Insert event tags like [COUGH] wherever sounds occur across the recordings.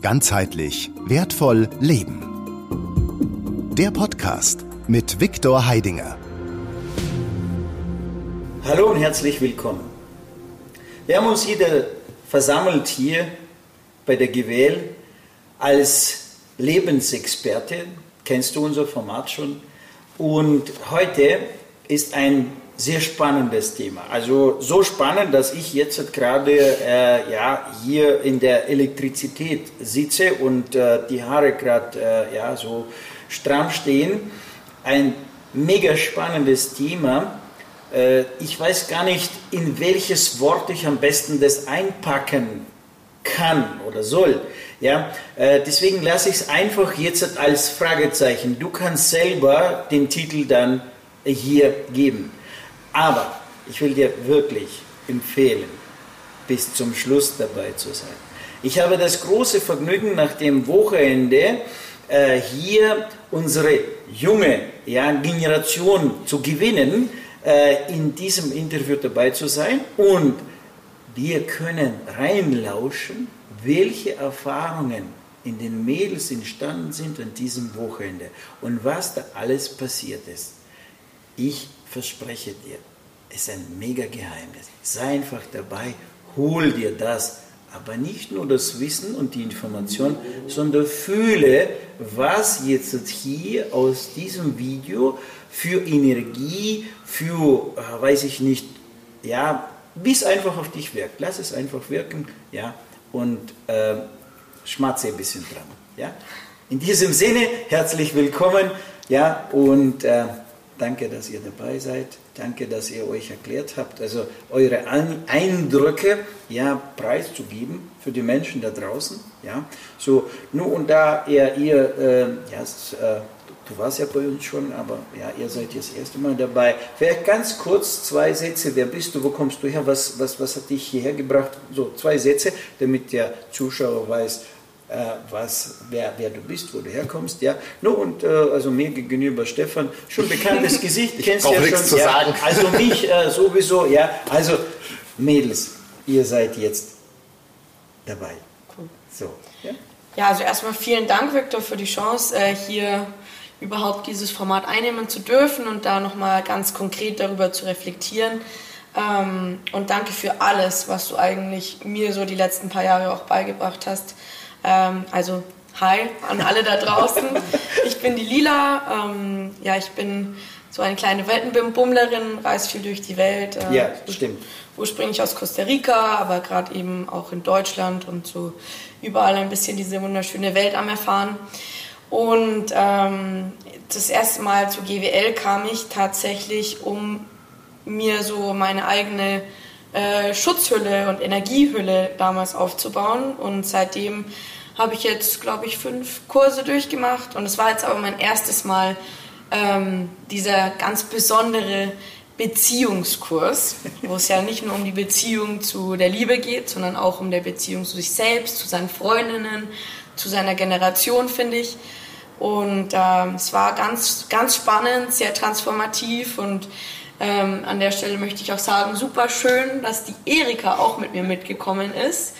Ganzheitlich wertvoll leben. Der Podcast mit Viktor Heidinger. Hallo und herzlich willkommen. Wir haben uns wieder versammelt hier bei der GWL als Lebensexperte. Kennst du unser Format schon? Und heute ist ein sehr spannendes Thema. Also so spannend, dass ich jetzt gerade äh, ja, hier in der Elektrizität sitze und äh, die Haare gerade äh, ja, so stramm stehen. Ein mega spannendes Thema. Äh, ich weiß gar nicht, in welches Wort ich am besten das einpacken kann oder soll. Ja, äh, deswegen lasse ich es einfach jetzt als Fragezeichen. Du kannst selber den Titel dann hier geben. Aber ich will dir wirklich empfehlen, bis zum Schluss dabei zu sein. Ich habe das große Vergnügen, nach dem Wochenende äh, hier unsere junge ja, Generation zu gewinnen, äh, in diesem Interview dabei zu sein. Und wir können reinlauschen, welche Erfahrungen in den Mädels entstanden sind an diesem Wochenende und was da alles passiert ist. Ich verspreche dir, es ist ein mega Geheimnis. Sei einfach dabei, hol dir das. Aber nicht nur das Wissen und die Information, sondern fühle, was jetzt hier aus diesem Video für Energie, für, äh, weiß ich nicht, ja, es einfach auf dich wirkt. Lass es einfach wirken, ja, und äh, schmatze ein bisschen dran, ja. In diesem Sinne, herzlich willkommen, ja, und äh, Danke, dass ihr dabei seid. Danke, dass ihr euch erklärt habt, also eure Eindrücke ja, preiszugeben für die Menschen da draußen. Ja. So, nur und da ihr, ihr äh, ja, äh, du warst ja bei uns schon, aber ja, ihr seid jetzt das erste Mal dabei. Vielleicht ganz kurz zwei Sätze. Wer bist du? Wo kommst du her? Was, was, was hat dich hierher gebracht? So, zwei Sätze, damit der Zuschauer weiß, was, wer, wer du bist, wo du herkommst. Ja. No, und äh, also mir gegenüber Stefan, schon bekanntes [LAUGHS] Gesicht, kennst du ja schon. Zu ja. sagen. [LAUGHS] Also mich äh, sowieso, ja. Also Mädels, ihr seid jetzt dabei. Cool. So. Ja, ja also erstmal vielen Dank, Viktor, für die Chance, äh, hier überhaupt dieses Format einnehmen zu dürfen und da nochmal ganz konkret darüber zu reflektieren. Ähm, und danke für alles, was du eigentlich mir so die letzten paar Jahre auch beigebracht hast. Ähm, also hi an alle da draußen. [LAUGHS] Ich bin die Lila. Ähm, ja, ich bin so eine kleine Weltenbummlerin, reise viel durch die Welt. Äh, ja, stimmt. Ursprünglich aus Costa Rica, aber gerade eben auch in Deutschland und so überall ein bisschen diese wunderschöne Welt am Erfahren. Und ähm, das erste Mal zu GWL kam ich tatsächlich, um mir so meine eigene äh, Schutzhülle und Energiehülle damals aufzubauen. Und seitdem habe ich jetzt, glaube ich, fünf Kurse durchgemacht. Und es war jetzt aber mein erstes Mal ähm, dieser ganz besondere Beziehungskurs, wo es ja nicht nur um die Beziehung zu der Liebe geht, sondern auch um die Beziehung zu sich selbst, zu seinen Freundinnen, zu seiner Generation, finde ich. Und ähm, es war ganz, ganz spannend, sehr transformativ und ähm, an der Stelle möchte ich auch sagen, super schön, dass die Erika auch mit mir mitgekommen ist.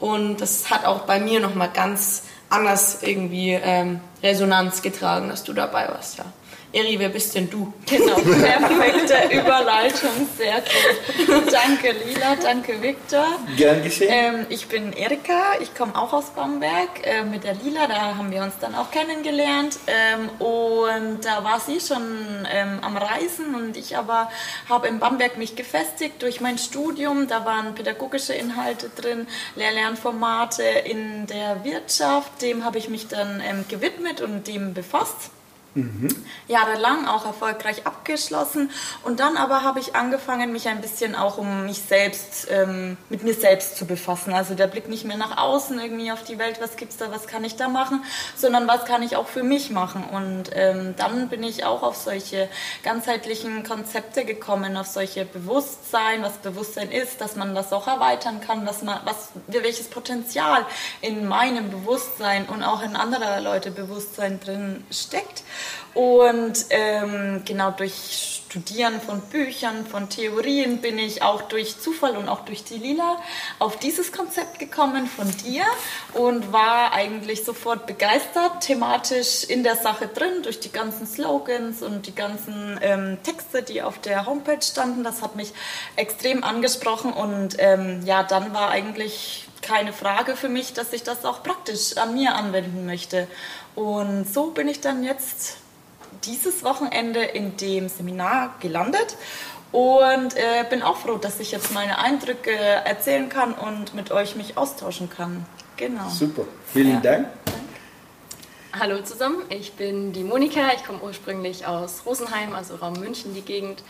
Und das hat auch bei mir nochmal ganz anders irgendwie ähm, Resonanz getragen, dass du dabei warst, ja. Eri, wer bist denn du? Genau, [LAUGHS] perfekte Überleitung, sehr gut. Danke Lila, danke Viktor. Gern geschehen. Ähm, ich bin Erika, ich komme auch aus Bamberg äh, mit der Lila, da haben wir uns dann auch kennengelernt. Ähm, und da war sie schon ähm, am Reisen und ich aber habe in Bamberg mich gefestigt durch mein Studium. Da waren pädagogische Inhalte drin, Lehr-Lernformate in der Wirtschaft. Dem habe ich mich dann ähm, gewidmet und dem befasst. Mhm. Jahrelang auch erfolgreich abgeschlossen und dann aber habe ich angefangen, mich ein bisschen auch um mich selbst, ähm, mit mir selbst zu befassen. Also der Blick nicht mehr nach außen irgendwie auf die Welt, was gibt's da, was kann ich da machen, sondern was kann ich auch für mich machen. Und ähm, dann bin ich auch auf solche ganzheitlichen Konzepte gekommen, auf solche Bewusstsein, was Bewusstsein ist, dass man das auch erweitern kann, dass man, was, welches Potenzial in meinem Bewusstsein und auch in anderer Leute Bewusstsein drin steckt. Und ähm, genau durch Studieren von Büchern, von Theorien bin ich auch durch Zufall und auch durch die Lila auf dieses Konzept gekommen von dir und war eigentlich sofort begeistert, thematisch in der Sache drin, durch die ganzen Slogans und die ganzen ähm, Texte, die auf der Homepage standen. Das hat mich extrem angesprochen und ähm, ja, dann war eigentlich keine Frage für mich, dass ich das auch praktisch an mir anwenden möchte. Und so bin ich dann jetzt dieses Wochenende in dem Seminar gelandet und äh, bin auch froh, dass ich jetzt meine Eindrücke erzählen kann und mit euch mich austauschen kann. Genau. Super, vielen ja. Dank. Hallo zusammen, ich bin die Monika, ich komme ursprünglich aus Rosenheim, also Raum München, die Gegend.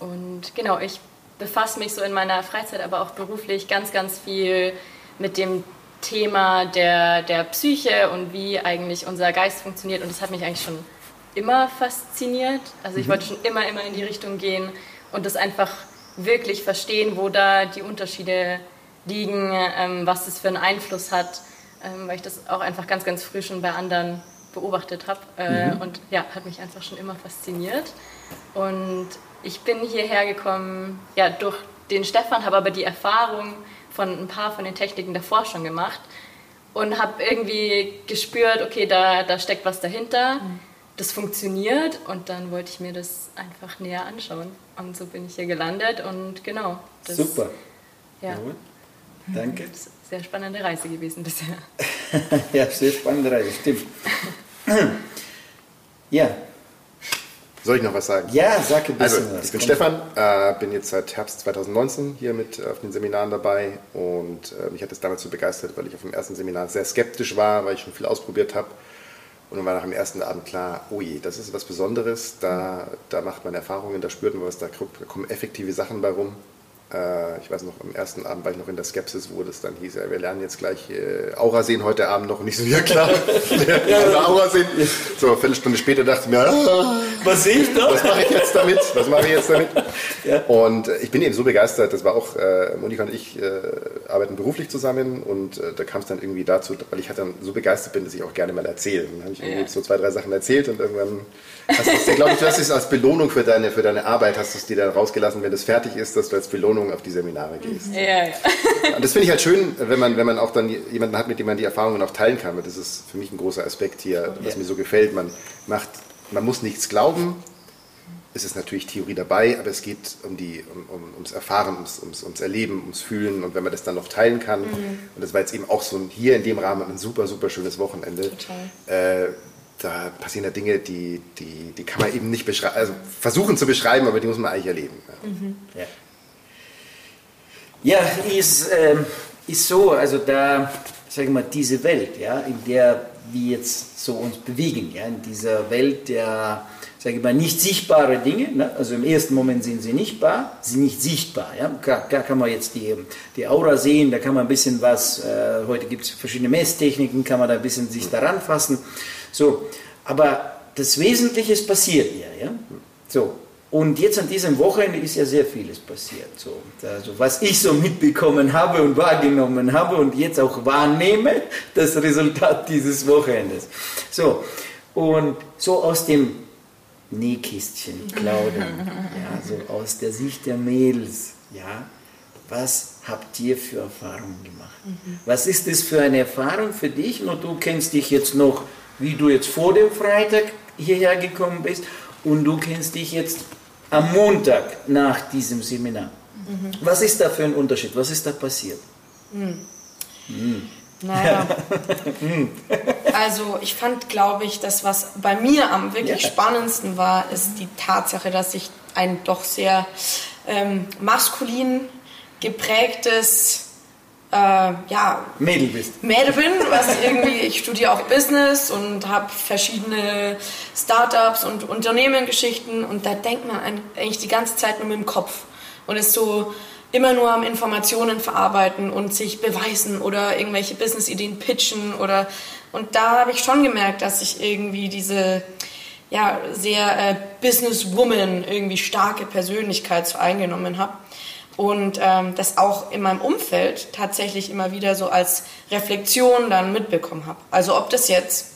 Und genau, ich befasse mich so in meiner Freizeit, aber auch beruflich ganz, ganz viel mit dem Thema der, der Psyche und wie eigentlich unser Geist funktioniert. Und das hat mich eigentlich schon immer fasziniert. Also ich mhm. wollte schon immer, immer in die Richtung gehen und das einfach wirklich verstehen, wo da die Unterschiede liegen, ähm, was das für einen Einfluss hat, ähm, weil ich das auch einfach ganz, ganz früh schon bei anderen beobachtet habe. Äh, mhm. Und ja, hat mich einfach schon immer fasziniert. Und ich bin hierher gekommen, ja, durch den Stefan, habe aber die Erfahrung von ein paar von den Techniken davor schon gemacht und habe irgendwie gespürt, okay, da, da steckt was dahinter. Mhm. Das funktioniert und dann wollte ich mir das einfach näher anschauen. Und so bin ich hier gelandet und genau. Das, Super. Ja. ja. Danke. Sehr spannende Reise gewesen bisher. [LAUGHS] ja, sehr spannende Reise, stimmt. [CLEARS THROAT] ja, soll ich noch was sagen? Ja, sag ein bisschen also, Ich bin Stefan, äh, bin jetzt seit Herbst 2019 hier mit auf den Seminaren dabei und äh, mich hat es damals so begeistert, weil ich auf dem ersten Seminar sehr skeptisch war, weil ich schon viel ausprobiert habe. Und dann war nach dem ersten Abend klar, oh je, das ist was Besonderes, da, da macht man Erfahrungen, da spürt man was, da kommen effektive Sachen bei rum. Äh, ich weiß noch, am ersten Abend war ich noch in der Skepsis, wo das dann hieß, ja, wir lernen jetzt gleich äh, Aura sehen heute Abend noch. nicht so, ja klar, [LAUGHS] ja, also Aura sehen. So, eine Viertelstunde später dachte ich mir, ah, was sehe ich da? Was mache ich jetzt damit? Was mache ich jetzt damit? Ja. Und äh, ich bin eben so begeistert, das war auch, äh, Monika und ich äh, arbeiten beruflich zusammen und äh, da kam es dann irgendwie dazu, weil ich halt dann so begeistert bin, dass ich auch gerne mal erzähle. Dann habe ich irgendwie ja. so zwei, drei Sachen erzählt und irgendwann hast du glaube ich, du hast es als Belohnung für deine, für deine Arbeit, hast du es dir dann rausgelassen, wenn das fertig ist, dass du als Belohnung Belohnung auf die Seminare gehst. Ja, ja. Und das finde ich halt schön, wenn man, wenn man auch dann jemanden hat, mit dem man die Erfahrungen auch teilen kann. Das ist für mich ein großer Aspekt hier, was ja. mir so gefällt. Man, macht, man muss nichts glauben. Es ist natürlich Theorie dabei, aber es geht um die, um, um, ums Erfahren, ums, ums, ums Erleben, ums Fühlen. Und wenn man das dann noch teilen kann, mhm. und das war jetzt eben auch so ein, hier in dem Rahmen ein super, super schönes Wochenende. Äh, da passieren ja Dinge, die, die, die kann man eben nicht beschreiben, also versuchen zu beschreiben, aber die muss man eigentlich erleben. Ja. Mhm. Ja. Ja, ist, äh, ist so, also da, sage ich mal, diese Welt, ja, in der wir jetzt so uns bewegen, ja, in dieser Welt der, sage ich mal, nicht sichtbare Dinge, ne? also im ersten Moment sind sie nicht bar, sind nicht sichtbar, ja, da, da kann man jetzt die, die Aura sehen, da kann man ein bisschen was, äh, heute gibt es verschiedene Messtechniken, kann man da ein bisschen sich daran fassen, so, aber das Wesentliche ist passiert hier, ja, so, und jetzt an diesem Wochenende ist ja sehr vieles passiert. So. Also was ich so mitbekommen habe und wahrgenommen habe und jetzt auch wahrnehme, das Resultat dieses Wochenendes. So, und so aus dem Nähkistchen plaudern, [LAUGHS] ja, so aus der Sicht der Mädels, ja, was habt ihr für Erfahrungen gemacht? Mhm. Was ist das für eine Erfahrung für dich? Nur du kennst dich jetzt noch, wie du jetzt vor dem Freitag hierher gekommen bist und du kennst dich jetzt am Montag nach diesem Seminar. Mhm. Was ist da für ein Unterschied? Was ist da passiert? Mhm. Mhm. Naja, [LAUGHS] [LAUGHS] also ich fand, glaube ich, das, was bei mir am wirklich ja. spannendsten war, ist die Tatsache, dass ich ein doch sehr ähm, maskulin geprägtes äh, ja, Mädel bist. Mädel bin, was irgendwie, ich studiere auch Business und habe verschiedene Startups und Unternehmengeschichten und da denkt man eigentlich die ganze Zeit nur mit dem Kopf und ist so immer nur am Informationen verarbeiten und sich beweisen oder irgendwelche Business-Ideen pitchen oder und da habe ich schon gemerkt, dass ich irgendwie diese ja, sehr äh, Businesswoman, irgendwie starke Persönlichkeit so eingenommen habe und ähm, das auch in meinem Umfeld tatsächlich immer wieder so als Reflexion dann mitbekommen habe. Also ob das jetzt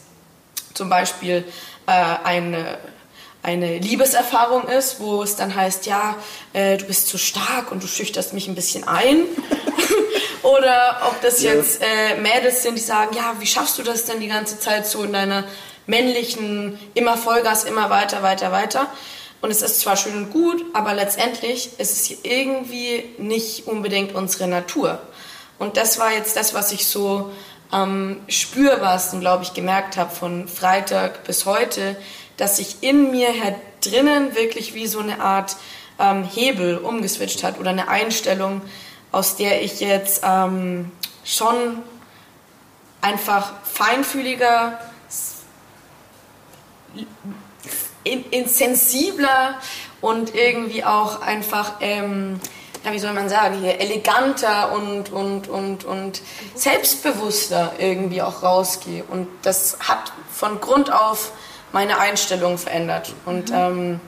zum Beispiel äh, eine, eine Liebeserfahrung ist, wo es dann heißt, ja, äh, du bist zu stark und du schüchterst mich ein bisschen ein. [LAUGHS] Oder ob das jetzt äh, Mädels sind, die sagen, ja, wie schaffst du das denn die ganze Zeit so in deiner männlichen, immer Vollgas, immer weiter, weiter, weiter. Und es ist zwar schön und gut, aber letztendlich ist es irgendwie nicht unbedingt unsere Natur. Und das war jetzt das, was ich so ähm, spürbar und glaube ich gemerkt habe von Freitag bis heute, dass sich in mir her drinnen wirklich wie so eine Art ähm, Hebel umgeswitcht hat oder eine Einstellung, aus der ich jetzt ähm, schon einfach feinfühliger, in, in sensibler und irgendwie auch einfach, ähm, ja, wie soll man sagen, hier eleganter und, und, und, und selbstbewusster irgendwie auch rausgehe. Und das hat von Grund auf meine Einstellung verändert. Und mhm. ähm,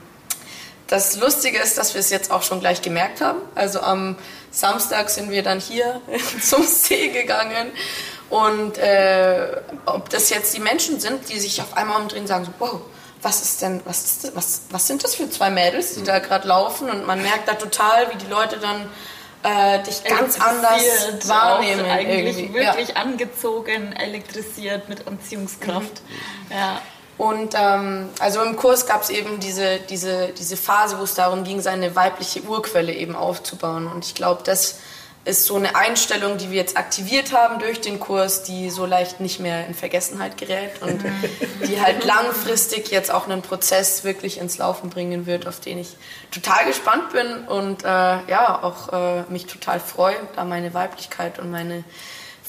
das Lustige ist, dass wir es jetzt auch schon gleich gemerkt haben. Also am Samstag sind wir dann hier [LAUGHS] zum See gegangen. Und äh, ob das jetzt die Menschen sind, die sich auf einmal umdrehen und sagen, so, wow, was ist denn, was, ist, was, was sind das für zwei Mädels, die mhm. da gerade laufen? Und man merkt da total, wie die Leute dann äh, dich ganz anders wahrnehmen. Eigentlich irgendwie. wirklich ja. angezogen, elektrisiert mit Anziehungskraft. Mhm. Ja. Und ähm, also im Kurs gab es eben diese, diese, diese Phase, wo es darum ging, seine weibliche Urquelle eben aufzubauen. Und ich glaube, das ist so eine Einstellung, die wir jetzt aktiviert haben durch den Kurs, die so leicht nicht mehr in Vergessenheit gerät und [LAUGHS] die halt langfristig jetzt auch einen Prozess wirklich ins Laufen bringen wird, auf den ich total gespannt bin und äh, ja auch äh, mich total freue, da meine Weiblichkeit und meine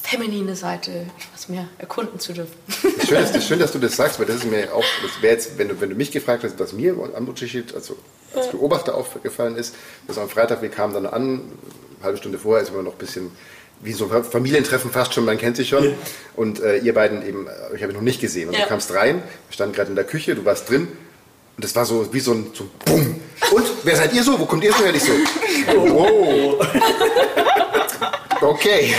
feminine Seite etwas mehr erkunden zu dürfen. Das schön, ist, das schön, dass du das sagst, weil das ist mir auch, das wäre jetzt, wenn du, wenn du mich gefragt hast, was mir am Unterschied, also als Beobachter aufgefallen ist, dass am Freitag, wir kamen dann an, halbe Stunde vorher ist immer noch ein bisschen wie so ein Familientreffen fast schon, man kennt sich schon. Ja. Und äh, ihr beiden eben, ich habe noch nicht gesehen. Und ja. du kamst rein, wir standen gerade in der Küche, du warst drin. Und das war so wie so ein, so ein Bumm. Und wer seid ihr so? Wo kommt ihr so her? Ich so, [LAUGHS] oh. Okay.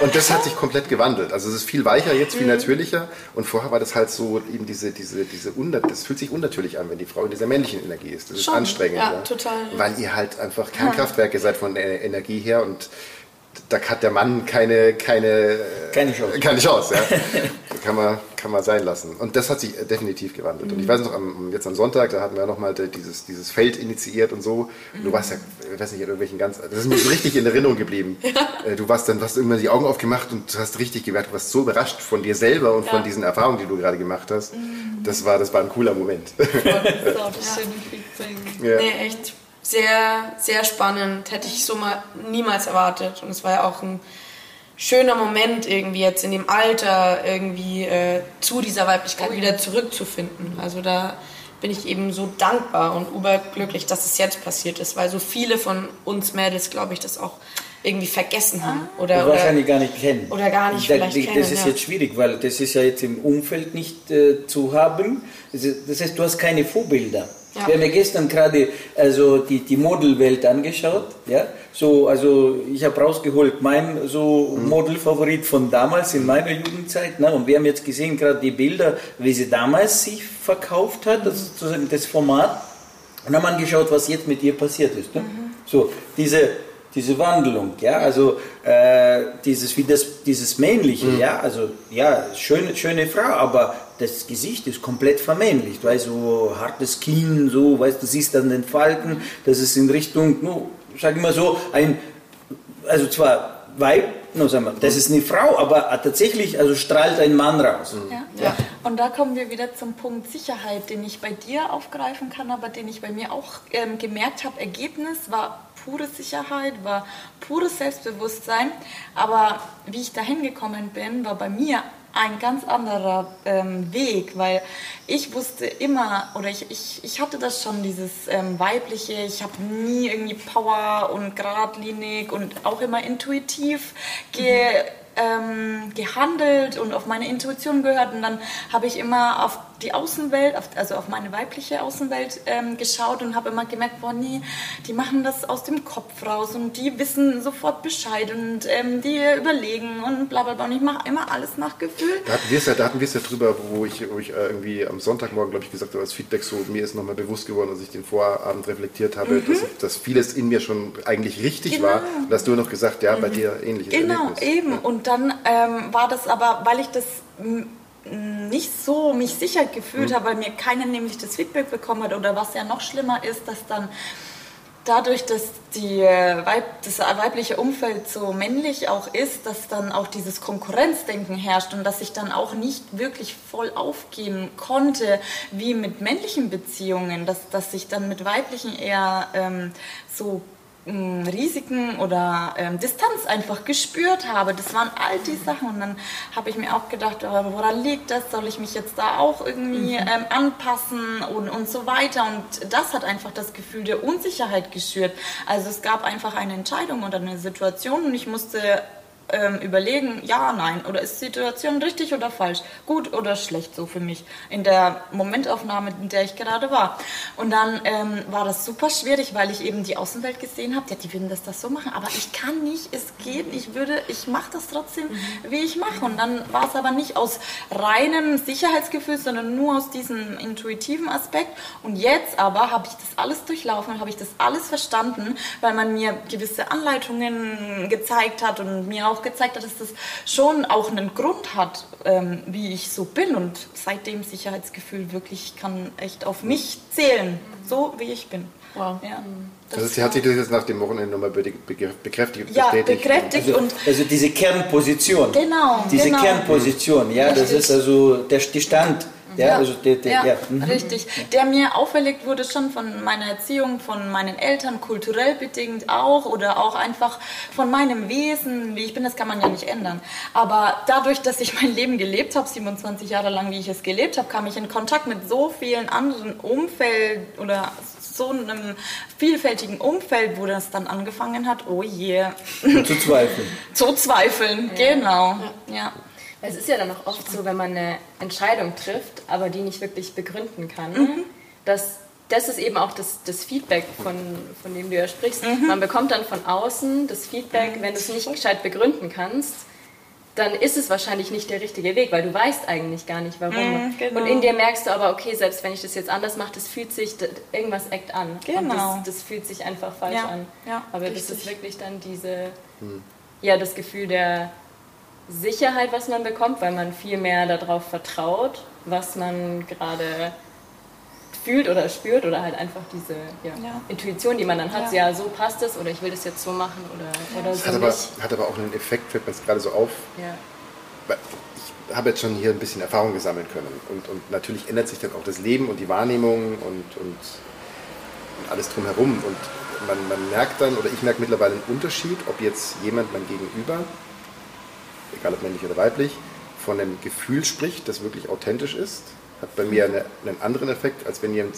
Und das hat sich komplett gewandelt. Also es ist viel weicher jetzt, viel mhm. natürlicher. Und vorher war das halt so eben diese, diese, diese, das fühlt sich unnatürlich an, wenn die Frau in dieser männlichen Energie ist. Das ist Schon. anstrengend. Ja, ja, total. Weil ihr halt einfach Kernkraftwerke seid von der Energie her und da hat der Mann keine, keine, keine Chance. Keine Chance ja. [LAUGHS] kann, man, kann man sein lassen. Und das hat sich definitiv gewandelt. Mhm. Und ich weiß noch, am, jetzt am Sonntag, da hatten wir nochmal dieses, dieses Feld initiiert und so. Und du warst ja, ich weiß nicht, in irgendwelchen ganz, das ist mir richtig in Erinnerung geblieben. [LAUGHS] Ja. Äh, du warst dann, hast irgendwann die Augen aufgemacht und hast richtig gemerkt, du warst so überrascht von dir selber und ja. von diesen Erfahrungen, die du gerade gemacht hast. Mhm. Das war, das war ein cooler Moment. Das ist auch das schöne Feedback. Ja. Nee, echt sehr, sehr spannend. Hätte ich so mal niemals erwartet. Und es war ja auch ein schöner Moment irgendwie jetzt in dem Alter irgendwie äh, zu dieser Weiblichkeit oh wieder zurückzufinden. Also da bin ich eben so dankbar und überglücklich, dass es jetzt passiert ist, weil so viele von uns Mädels, glaube ich, das auch irgendwie vergessen haben ah. oder, oder wahrscheinlich gar nicht kennen. Oder gar nicht da, vielleicht das kennen. Das ist ja. jetzt schwierig, weil das ist ja jetzt im Umfeld nicht äh, zu haben. Das heißt, du hast keine Vorbilder. Ja. Wir haben ja gestern gerade also die, die Modelwelt angeschaut. Ja? So, also ich habe rausgeholt mein so mhm. Modelfavorit von damals in meiner Jugendzeit. Ne? Und wir haben jetzt gesehen gerade die Bilder, wie sie damals sich verkauft hat, also sozusagen das Format. Und haben angeschaut, was jetzt mit ihr passiert ist. Ne? Mhm. So, diese diese Wandlung, ja, also äh, dieses wie das dieses männliche, mhm. ja, also ja, schöne schöne Frau, aber das Gesicht ist komplett vermännlicht, weil so hartes Kinn, so, weißt du, siehst dann den Falten, das ist in Richtung, no, sag ich mal so, ein, also zwar Weib, no, sag mal, das ist eine Frau, aber tatsächlich, also strahlt ein Mann raus. Ja. ja. Und da kommen wir wieder zum Punkt Sicherheit, den ich bei dir aufgreifen kann, aber den ich bei mir auch ähm, gemerkt habe. Ergebnis war pure Sicherheit, war pures Selbstbewusstsein. Aber wie ich da hingekommen bin, war bei mir ein ganz anderer ähm, Weg, weil ich wusste immer, oder ich, ich, ich hatte das schon, dieses ähm, weibliche, ich habe nie irgendwie Power und geradlinig und auch immer intuitiv ge, mhm. ähm, gehandelt und auf meine Intuition gehört und dann habe ich immer auf die Außenwelt, also auf meine weibliche Außenwelt ähm, geschaut und habe immer gemerkt, boah, nee, die machen das aus dem Kopf raus und die wissen sofort Bescheid und ähm, die überlegen und bla bla bla. Und ich mache immer alles nach Gefühl. Da hatten wir es ja, da hatten wir es ja drüber, wo ich, wo ich äh, irgendwie am Sonntagmorgen, glaube ich, gesagt habe, als Feedback so, mir ist nochmal bewusst geworden, als ich den Vorabend reflektiert habe, mhm. dass, dass, vieles in mir schon eigentlich richtig genau. war. Und hast du noch gesagt, ja, bei mhm. dir ähnliches Genau, Erlebnis. eben. Ja. Und dann ähm, war das aber, weil ich das nicht so mich sicher gefühlt mhm. habe, weil mir keiner nämlich das Feedback bekommen hat oder was ja noch schlimmer ist, dass dann dadurch, dass die Weib, das weibliche Umfeld so männlich auch ist, dass dann auch dieses Konkurrenzdenken herrscht und dass ich dann auch nicht wirklich voll aufgehen konnte wie mit männlichen Beziehungen, dass, dass ich dann mit weiblichen eher ähm, so Risiken oder ähm, Distanz einfach gespürt habe. Das waren all die Sachen. Und dann habe ich mir auch gedacht, oh, woran liegt das? Soll ich mich jetzt da auch irgendwie mhm. ähm, anpassen und, und so weiter? Und das hat einfach das Gefühl der Unsicherheit geschürt. Also es gab einfach eine Entscheidung oder eine Situation und ich musste ähm, überlegen, ja, nein, oder ist die Situation richtig oder falsch, gut oder schlecht so für mich in der Momentaufnahme, in der ich gerade war. Und dann ähm, war das super schwierig, weil ich eben die Außenwelt gesehen habe, ja, die würden das, das so machen, aber ich kann nicht, es geht, ich würde, ich mache das trotzdem, mhm. wie ich mache. Und dann war es aber nicht aus reinem Sicherheitsgefühl, sondern nur aus diesem intuitiven Aspekt. Und jetzt aber habe ich das alles durchlaufen, habe ich das alles verstanden, weil man mir gewisse Anleitungen gezeigt hat und mir auch gezeigt hat, dass das schon auch einen Grund hat, ähm, wie ich so bin und seitdem Sicherheitsgefühl wirklich kann echt auf mich zählen, so wie ich bin. Wow. Ja. Das also sie hat sich das jetzt nach dem Wochenende nochmal bekräftigt. Ja, bekräftigt also, und also diese Kernposition. Genau. Diese genau. Kernposition, ja, Richtig. das ist also der Stand ja, ja, also der, der, ja, ja. Mhm. richtig. Der mir auferlegt wurde schon von meiner Erziehung, von meinen Eltern, kulturell bedingt auch oder auch einfach von meinem Wesen, wie ich bin, das kann man ja nicht ändern. Aber dadurch, dass ich mein Leben gelebt habe, 27 Jahre lang, wie ich es gelebt habe, kam ich in Kontakt mit so vielen anderen Umfeld oder so einem vielfältigen Umfeld, wo das dann angefangen hat, oh je. Yeah. Zu zweifeln. [LAUGHS] Zu zweifeln, genau. ja. Es ist ja dann auch oft so, wenn man eine Entscheidung trifft, aber die nicht wirklich begründen kann, mhm. dass das ist eben auch das, das Feedback, von, von dem du ja sprichst. Mhm. Man bekommt dann von außen das Feedback, wenn du es nicht gescheit begründen kannst, dann ist es wahrscheinlich nicht der richtige Weg, weil du weißt eigentlich gar nicht, warum. Mhm, genau. Und in dir merkst du aber, okay, selbst wenn ich das jetzt anders mache, das fühlt sich, irgendwas eckt an. Genau. Und das, das fühlt sich einfach falsch ja. an. Ja, aber richtig. das ist wirklich dann diese, mhm. ja, das Gefühl der Sicherheit, was man bekommt, weil man viel mehr darauf vertraut, was man gerade fühlt oder spürt oder halt einfach diese ja, ja. Intuition, die man dann hat, ja. ja. so passt es oder ich will das jetzt so machen oder, oder so hat aber, Hat aber auch einen Effekt, fällt mir jetzt gerade so auf. Ich habe jetzt schon hier ein bisschen Erfahrung gesammeln können und, und natürlich ändert sich dann auch das Leben und die Wahrnehmung und, und alles drumherum und man, man merkt dann, oder ich merke mittlerweile einen Unterschied, ob jetzt jemand mein Gegenüber egal ob männlich oder weiblich, von einem Gefühl spricht, das wirklich authentisch ist, hat bei mir eine, einen anderen Effekt, als wenn jemand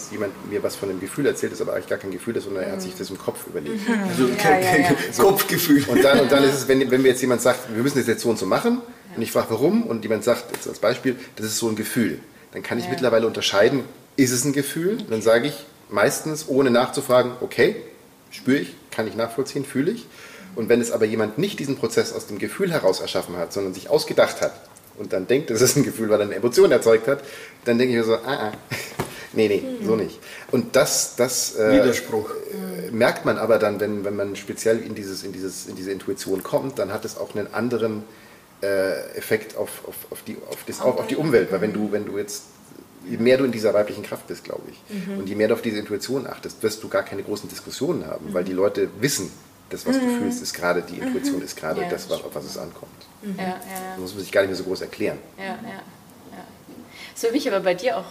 mir was von einem Gefühl erzählt, das aber eigentlich gar kein Gefühl ist, sondern er hat sich das im Kopf überlegt. Mhm. Also ja, ja, ja. [LAUGHS] So. Kopfgefühl. Und dann, und dann ist es, wenn, wenn mir jetzt jemand sagt, wir müssen das jetzt so und so machen, und ich frage warum, und jemand sagt, jetzt als Beispiel, das ist so ein Gefühl, dann kann ich mittlerweile unterscheiden, ist es ein Gefühl? Dann sage ich meistens, ohne nachzufragen, okay, spüre ich, kann ich nachvollziehen, fühle ich. Und wenn es aber jemand nicht diesen Prozess aus dem Gefühl heraus erschaffen hat, sondern sich ausgedacht hat und dann denkt, es ist ein Gefühl, weil er eine Emotion erzeugt hat, dann denke ich mir so, ah, ah. [LAUGHS] nee, nee, so mhm. nicht. Und das, das äh, Widerspruch. Äh, merkt man aber dann, wenn, wenn man speziell in, dieses, in, dieses, in diese Intuition kommt, dann hat es auch einen anderen äh, Effekt auf, auf, auf, die, auf, das, auf, auf die Umwelt. Weil wenn du, wenn du jetzt je mehr du in dieser weiblichen Kraft bist, glaube ich, mhm. und je mehr du auf diese Intuition achtest, wirst du gar keine großen Diskussionen haben, mhm. weil die Leute wissen, das, was mhm. du fühlst, ist gerade die Intuition, ist gerade ja, das, auf was es ankommt. Mhm. Ja, ja, Das muss man sich gar nicht mehr so groß erklären. Ja, ja, ja. Das würde mich aber bei dir auch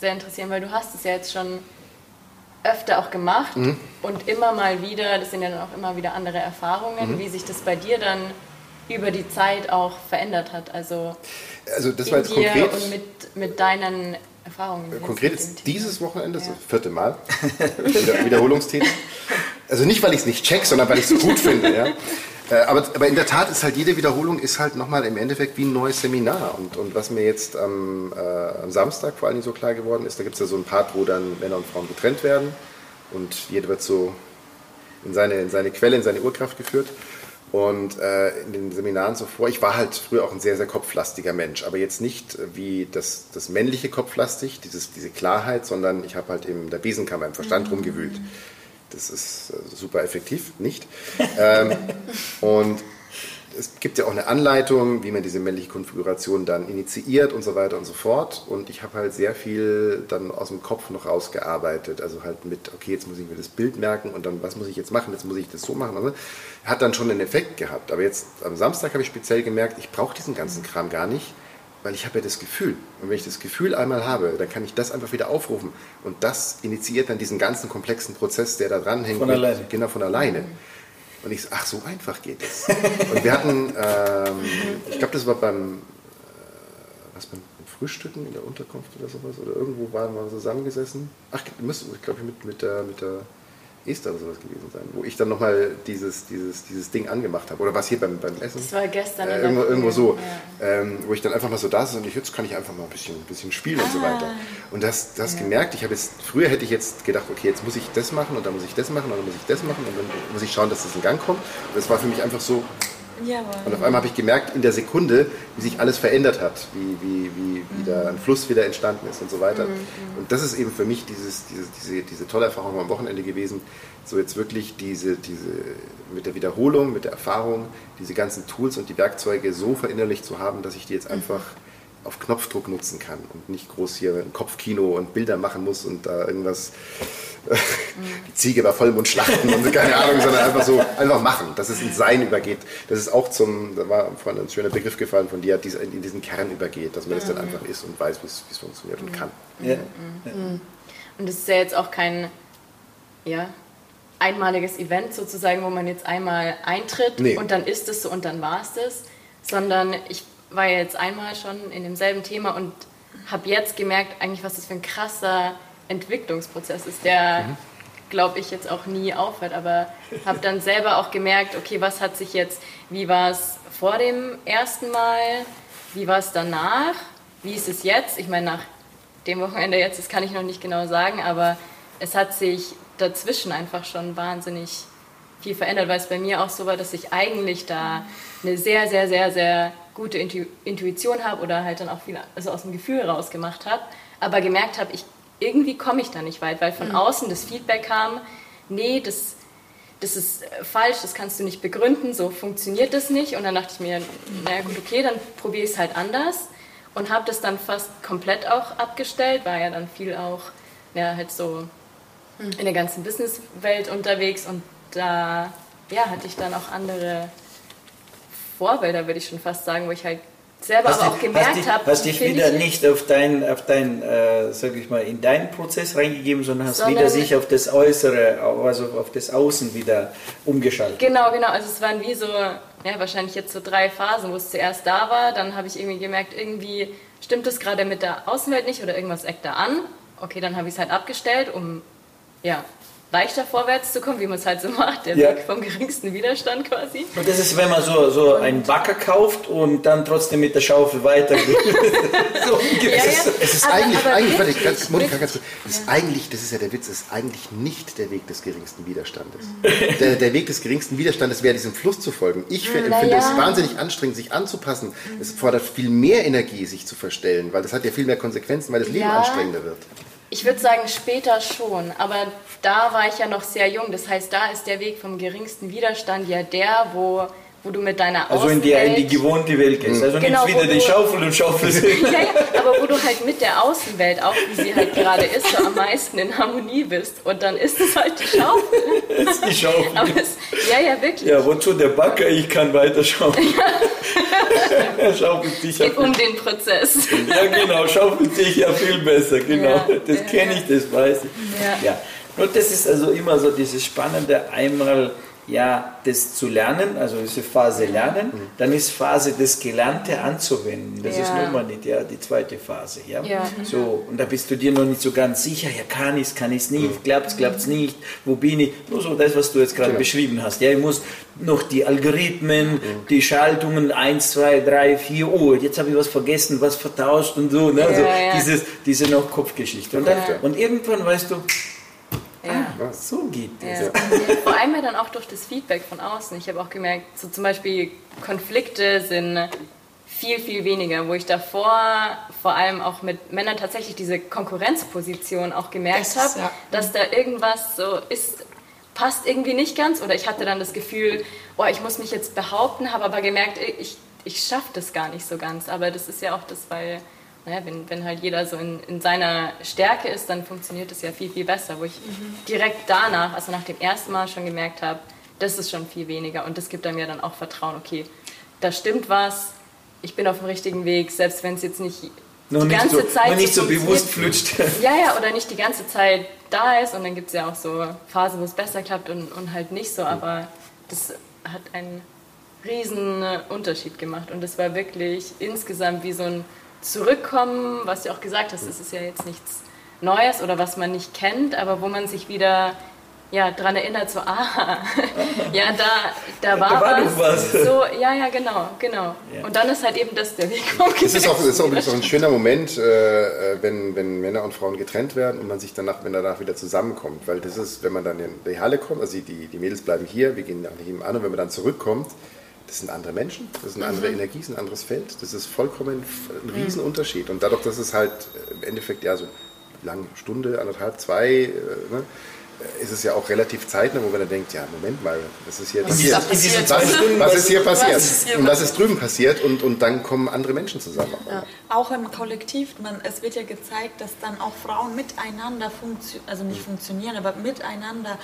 sehr interessieren, weil du hast es ja jetzt schon öfter auch gemacht mhm. und immer mal wieder, das sind ja dann auch immer wieder andere Erfahrungen, mhm. wie sich das bei dir dann über die Zeit auch verändert hat. Also, also das war jetzt konkret und mit, mit deinen Erfahrungen. Konkret ist dieses Wochenende, ja. das vierte Mal, Wiederholungstätig. Also nicht, weil ich es nicht check, sondern weil ich es gut finde. Ja. Äh, aber, aber in der Tat ist halt jede Wiederholung ist halt nochmal im Endeffekt wie ein neues Seminar. Und, und was mir jetzt am, äh, am Samstag vor allen Dingen so klar geworden ist, da gibt es ja so einen Part, wo dann Männer und Frauen getrennt werden und jeder wird so in seine, in seine Quelle, in seine Urkraft geführt. Und äh, in den Seminaren zuvor, ich war halt früher auch ein sehr, sehr kopflastiger Mensch, aber jetzt nicht wie das, das männliche Kopflastig, dieses, diese Klarheit, sondern ich habe halt in der Besenkammer im Verstand mhm. rumgewühlt. Das ist äh, super effektiv, nicht? ähm, [LAUGHS] und es gibt ja auch eine Anleitung, wie man diese männliche Konfiguration dann initiiert und so weiter und so fort. Und ich habe halt sehr viel dann aus dem Kopf noch rausgearbeitet. Also halt mit, okay, jetzt muss ich mir das Bild merken und dann, was muss ich jetzt machen? Jetzt muss ich das so machen. Also, hat dann schon einen Effekt gehabt. Aber jetzt am Samstag habe ich speziell gemerkt, ich brauche diesen ganzen Kram gar nicht, weil ich habe ja das Gefühl. Und wenn ich das Gefühl einmal habe, dann kann ich das einfach wieder aufrufen. Und das initiiert dann diesen ganzen komplexen Prozess, der da dran hängt. Von alleine. Genau, von alleine. Und ich so, ach, so einfach geht es. und wir hatten, ähm, ich glaube, das war beim, äh, was, beim Frühstücken in der Unterkunft oder sowas, oder irgendwo waren wir zusammengesessen. Ach, müsste, ich glaube, mit, mit der, mit der Esther oder sowas gewesen sein, wo ich dann nochmal dieses, dieses, dieses Ding angemacht habe. Oder was hier beim, beim Essen? Das war gestern. Äh, irgendwo, irgendwo so. Ja. Ähm, wo ich dann einfach mal so da sitze und ich, jetzt kann ich einfach mal ein bisschen, ein bisschen spielen ah. und so ah. weiter. Und das, das ja. gemerkt, ich habe jetzt, früher hätte ich jetzt gedacht, okay, jetzt muss ich das machen und dann muss ich das machen und dann muss ich das machen und dann muss ich schauen, dass das in Gang kommt. Und das war für mich einfach so, Jawohl. Und auf einmal habe ich gemerkt, in der Sekunde, wie sich alles verändert hat, wie, wie, wie, wie mhm. da ein Fluss wieder entstanden ist und so weiter. Mhm. mhm. Und das ist eben für mich dieses, diese, diese, diese tolle Erfahrung am Wochenende gewesen, so jetzt wirklich diese, diese, mit der Wiederholung, mit der Erfahrung, diese ganzen Tools und die Werkzeuge so verinnerlicht zu haben, dass ich die jetzt mhm. Auf Knopfdruck nutzen kann und nicht groß hier ein Kopfkino und Bilder machen muss und da irgendwas [LAUGHS] die Ziege bei Vollmond schlachten und keine Ahnung, sondern einfach so, einfach machen, dass es ins Sein übergeht. Das ist auch zum, da war vorhin ein schöner Begriff gefallen von dir, in diesen Kern übergeht, dass man das dann einfach ist und weiß, wie es funktioniert und kann. Ja. Und das ist ja jetzt auch kein, ja, einmaliges Event sozusagen, wo man jetzt einmal eintritt nee. und dann ist es so und dann war es das, sondern ich war ja jetzt einmal schon in demselben Thema und habe jetzt gemerkt, eigentlich, was das für ein krasser Entwicklungsprozess ist, der, mhm. glaube ich, jetzt auch nie aufhört. Aber habe dann selber auch gemerkt, okay, was hat sich jetzt, wie war es vor dem ersten Mal, wie war es danach, wie ist es jetzt? Ich meine, nach dem Wochenende jetzt, das kann ich noch nicht genau sagen, aber es hat sich dazwischen einfach schon wahnsinnig viel verändert, weil es bei mir auch so war, dass ich eigentlich da eine sehr, sehr, sehr, sehr gute Intuition habe oder halt dann auch viel also aus dem Gefühl raus gemacht habe, aber gemerkt habe, ich irgendwie komme ich da nicht weit, weil von mhm. außen das Feedback kam, nee, das, das ist äh, falsch, das kannst du nicht begründen, so funktioniert das nicht. Und dann dachte ich mir, naja gut, okay, dann probiere ich es halt anders und habe das dann fast komplett auch abgestellt, war ja dann viel auch, ja, halt so mhm. in der ganzen Businesswelt unterwegs und da, ja, hatte ich dann auch andere Vorbilder, würde ich schon fast sagen, wo ich halt selber hast aber auch gemerkt habe. Hast dich wieder nicht auf dein, auf dein äh, sag ich mal, in deinen Prozess reingegeben, sondern hast sondern wieder sich auf das Äußere, also auf das Außen wieder umgeschaltet. Genau, genau. Also es waren wie so, ja, wahrscheinlich jetzt so drei Phasen, wo es zuerst da war, dann habe ich irgendwie gemerkt, irgendwie stimmt es gerade mit der Außenwelt nicht oder irgendwas eckt da an. Okay, dann habe ich es halt abgestellt, um ja, leichter vorwärts zu kommen, wie man es halt so macht, der ja. Weg vom geringsten Widerstand quasi. Und das ist, wenn man so, so einen Backer kauft und dann trotzdem mit der Schaufel weitergeht. [LAUGHS] so ja, ja. Es ist aber, eigentlich, aber eigentlich warte, ganz, Monika, ganz kurz, das ist eigentlich, das ist ja der Witz, es ist eigentlich nicht der Weg des geringsten Widerstandes. Mhm. Der, der, Weg des geringsten Widerstandes wäre, diesem Fluss zu folgen. Ich finde es wahnsinnig anstrengend, sich anzupassen. Mhm. Es fordert viel mehr Energie, sich zu verstellen, weil das hat ja viel mehr Konsequenzen, weil das Leben anstrengender wird. Ich würde sagen, später schon, aber da war ich ja noch sehr jung. Das heißt, da ist der Weg vom geringsten Widerstand ja der, wo, wo du mit deiner Also in die, in die gewohnte Welt gehst. Also genau, nicht wieder die Schaufel und Schaufel. [LAUGHS] ja, ja, aber wo du halt mit der Außenwelt, auch wie sie halt gerade ist, so am meisten in Harmonie bist. Und dann ist es halt die Schaufel. Das [LAUGHS] ist die Schaufel. Es, ja, ja, wirklich. Ja, wozu der Backer? Ich kann weiter schaufeln. er schaufelt dich ja um den Prozess. ja, genau, schaufelt dich ja viel besser, genau. Ja, das kenne ich, das weiß ich. Ja. ja. Und das ist also immer so dieses Spannende, einmal ja, das zu lernen, also diese Phase lernen, mhm. dann ist Phase das Gelernte anzuwenden. Das ja. ist nun mal nicht ja, die zweite Phase. Ja? ja? So, und da bist du dir noch nicht so ganz sicher, ja, kann ich es, kann ich es nicht, mhm. klappt es, klappt es nicht, wo bin ich? Nur so das, was du jetzt gerade genau. beschrieben hast. Ja, ich muss noch die Algorithmen, mhm. die Schaltungen 1, 2, 3, 4, oh, jetzt habe ich was vergessen, was vertauscht und so. Ne? Also dieses, diese noch Kopfgeschichte. Und, dann, und irgendwann weißt du, ja. Ah, so geht das. Ja. Vor allem ja dann auch durch das Feedback von außen. Ich habe auch gemerkt, so zum Beispiel Konflikte sind viel, viel weniger, wo ich davor vor allem auch mit Männern tatsächlich diese Konkurrenzposition auch gemerkt habe, ja. dass da irgendwas so ist, passt irgendwie nicht ganz oder ich hatte dann das Gefühl, oh, ich muss mich jetzt behaupten, habe aber gemerkt, ich, ich schaffe das gar nicht so ganz. Aber das ist ja auch das, weil naja, wenn, wenn halt jeder so in, in seiner Stärke ist, dann funktioniert es ja viel, viel besser. Wo ich mhm. direkt danach, also nach dem ersten Mal schon gemerkt habe, das ist schon viel weniger und das gibt mir dann auch Vertrauen, okay, da stimmt was, ich bin auf dem richtigen Weg, selbst wenn es jetzt nicht noch die ganze so, Zeit nicht so bewusst flutscht. [LAUGHS] Ja, ja, oder nicht die ganze Zeit da ist und dann gibt es ja auch so Phasen, wo es besser klappt und, und halt nicht so, aber das hat einen riesen Unterschied gemacht und das war wirklich insgesamt wie so ein zurückkommen, was du auch gesagt hast, es ist ja jetzt nichts Neues oder was man nicht kennt, aber wo man sich wieder ja, daran erinnert, so, ah, [LAUGHS] ja, da, da war, da war was. was. So, ja, ja, genau, genau. Ja. Und dann ist halt eben das der Weg. Es ist auch, ist auch ein schöner Moment, äh, wenn, wenn Männer und Frauen getrennt werden und man sich danach, wenn danach wieder zusammenkommt. Weil das ist, wenn man dann in die Halle kommt, also die, die Mädels bleiben hier, wir gehen nach ihm an und wenn man dann zurückkommt, das sind andere Menschen, das ist eine andere mhm. Energie, das ist ein anderes Feld. Das ist vollkommen ein. Riesenunterschied. Und dadurch, dass es halt im Endeffekt ja so lange Stunde, anderthalb, zwei, äh, ne, ist es ja auch relativ zeitnah, wo man dann denkt, ja, Moment mal, was ist hier was passiert? Ist was, was, ist hier passiert? Was ist hier und was ist drüben passiert? Und, und dann kommen andere Menschen zusammen. Ja. Auch im Kollektiv, man, es wird ja gezeigt, dass dann auch Frauen miteinander funktionieren, also nicht funktionieren, aber miteinander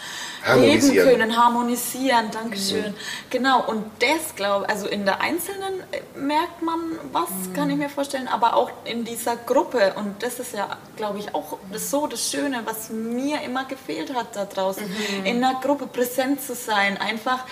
leben können, harmonisieren, Dankeschön. Mhm. Genau, und das glaube also in der Einzelnen äh, merkt man was, mhm. kann ich mir vorstellen, aber auch in dieser Gruppe. Und das ist ja, glaube ich, auch das so das Schöne, was mir immer gefehlt hat hat da draußen, mhm. in einer Gruppe präsent zu sein. Einfach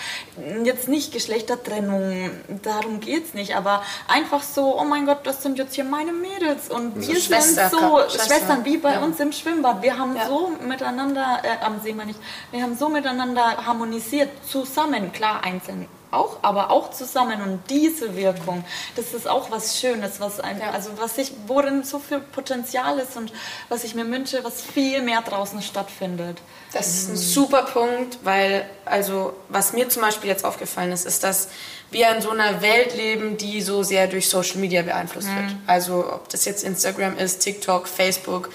jetzt nicht Geschlechtertrennung, darum geht es nicht, aber einfach so, oh mein Gott, das sind jetzt hier meine Mädels und wir Schwester, sind so Schwester. Schwestern wie bei ja. uns im Schwimmbad. Wir haben ja. so miteinander, äh, am See nicht, wir haben so miteinander harmonisiert, zusammen, klar einzeln auch, aber auch zusammen und diese Wirkung, das ist auch was Schönes, was ein, ja. also was ich, worin so viel Potenzial ist und was ich mir wünsche, was viel mehr draußen stattfindet. Das ist ein super Punkt, weil also was mir zum Beispiel jetzt aufgefallen ist, ist, dass wir in so einer Welt leben, die so sehr durch Social Media beeinflusst mhm. wird. Also ob das jetzt Instagram ist, TikTok, Facebook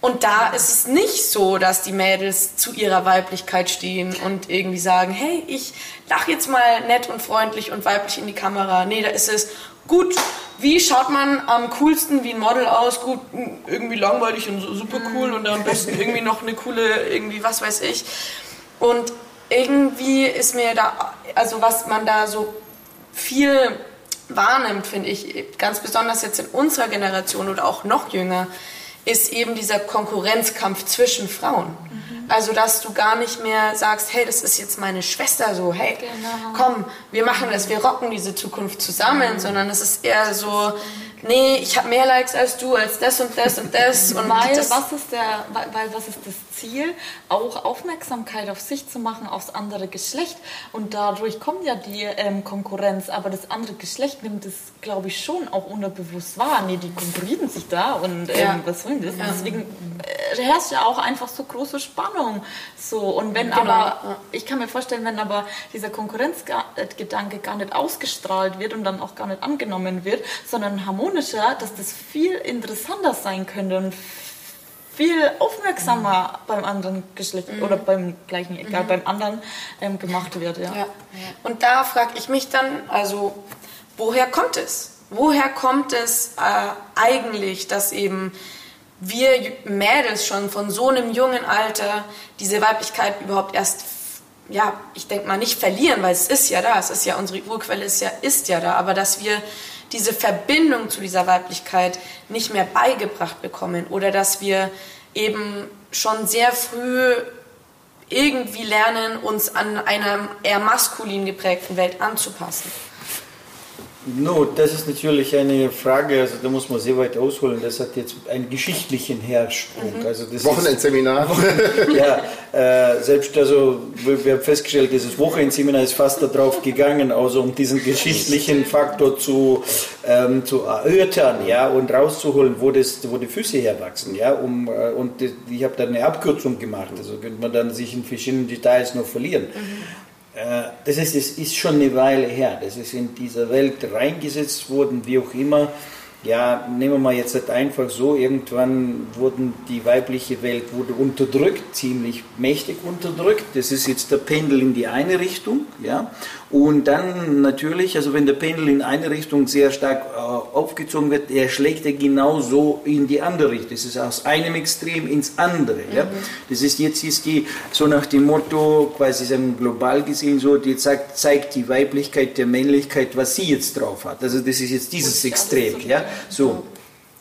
und da ist es nicht so, dass die Mädels zu ihrer Weiblichkeit stehen und irgendwie sagen, hey, ich lach jetzt mal nett und freundlich und weiblich in die Kamera. Nee, da ist es gut. Wie schaut man am coolsten wie ein Model aus? Gut, irgendwie langweilig und super cool und am besten irgendwie noch eine coole, irgendwie was weiß ich. Und irgendwie ist mir da, also was man da so viel wahrnimmt, finde ich, ganz besonders jetzt in unserer Generation oder auch noch jünger, ist eben dieser Konkurrenzkampf zwischen Frauen. Mhm. Also, dass du gar nicht mehr sagst, hey, das ist jetzt meine Schwester, so, hey, genau. komm, wir machen das, wir rocken diese Zukunft zusammen, mhm. sondern es ist eher so, nee, ich habe mehr Likes als du, als das und das und das. [LAUGHS] Und weil, das was ist der, weil, was ist das Ziel? Auch Aufmerksamkeit auf sich zu machen, aufs andere Geschlecht. Und dadurch kommt ja die ähm, Konkurrenz. Aber das andere Geschlecht nimmt es, glaube ich, schon auch unterbewusst wahr. Nee, die konkurrieren sich da und ähm, ja. was soll das? Ja. Deswegen äh, herrscht ja auch einfach so große Spannung. So, und wenn genau. aber, ich kann mir vorstellen, wenn aber dieser Konkurrenzgedanke gar nicht ausgestrahlt wird und dann auch gar nicht angenommen wird, sondern harmonisch harmonischer, dass das viel interessanter sein könnte und viel aufmerksamer mhm. beim anderen Geschlecht mhm. oder beim gleichen, egal, mhm. beim anderen ähm, gemacht wird. Ja. ja. Und da frage ich mich dann, also woher kommt es? Woher kommt es äh, eigentlich, dass eben wir Mädels schon von so einem jungen Alter diese Weiblichkeit überhaupt erst ja, ich denke mal nicht verlieren, weil es ist ja da, es ist ja unsere Urquelle ist ja ist ja da, aber dass wir diese Verbindung zu dieser Weiblichkeit nicht mehr beigebracht bekommen oder dass wir eben schon sehr früh irgendwie lernen, uns an einer eher maskulin geprägten Welt anzupassen? No, das ist natürlich eine Frage, also da muss man sehr weit ausholen. Das hat jetzt einen geschichtlichen Hersprung. Mhm. Also das Wochenendseminar. Ist, [LAUGHS] ja, äh, selbst also wir haben festgestellt, dieses Wochenendseminar ist fast darauf gegangen, also um diesen geschichtlichen Faktor zu, ähm, zu erörtern, ja, und rauszuholen, wo das, wo die Füße herwachsen, ja, um äh, und ich habe da eine Abkürzung gemacht. Also könnte man dann sich in verschiedenen Details noch verlieren. Mhm. Äh, das heißt, es ist schon eine Weile her, dass es in dieser Welt reingesetzt worden, wie auch immer ja, nehmen wir mal jetzt halt einfach so, irgendwann wurden die weibliche Welt wurde unterdrückt, ziemlich mächtig unterdrückt. Das ist jetzt der Pendel in die eine Richtung, ja. Und dann natürlich, also wenn der Pendel in eine Richtung sehr stark äh, aufgezogen wird, er schlägt er genauso in die andere Richtung. Das ist aus einem Extrem ins andere, ja. Mhm. Das ist jetzt ist die so nach dem Motto, quasi sagen global gesehen so, die zeigt, zeigt die Weiblichkeit der Männlichkeit, was sie jetzt drauf hat. Also das ist jetzt dieses Extrem, ja. So.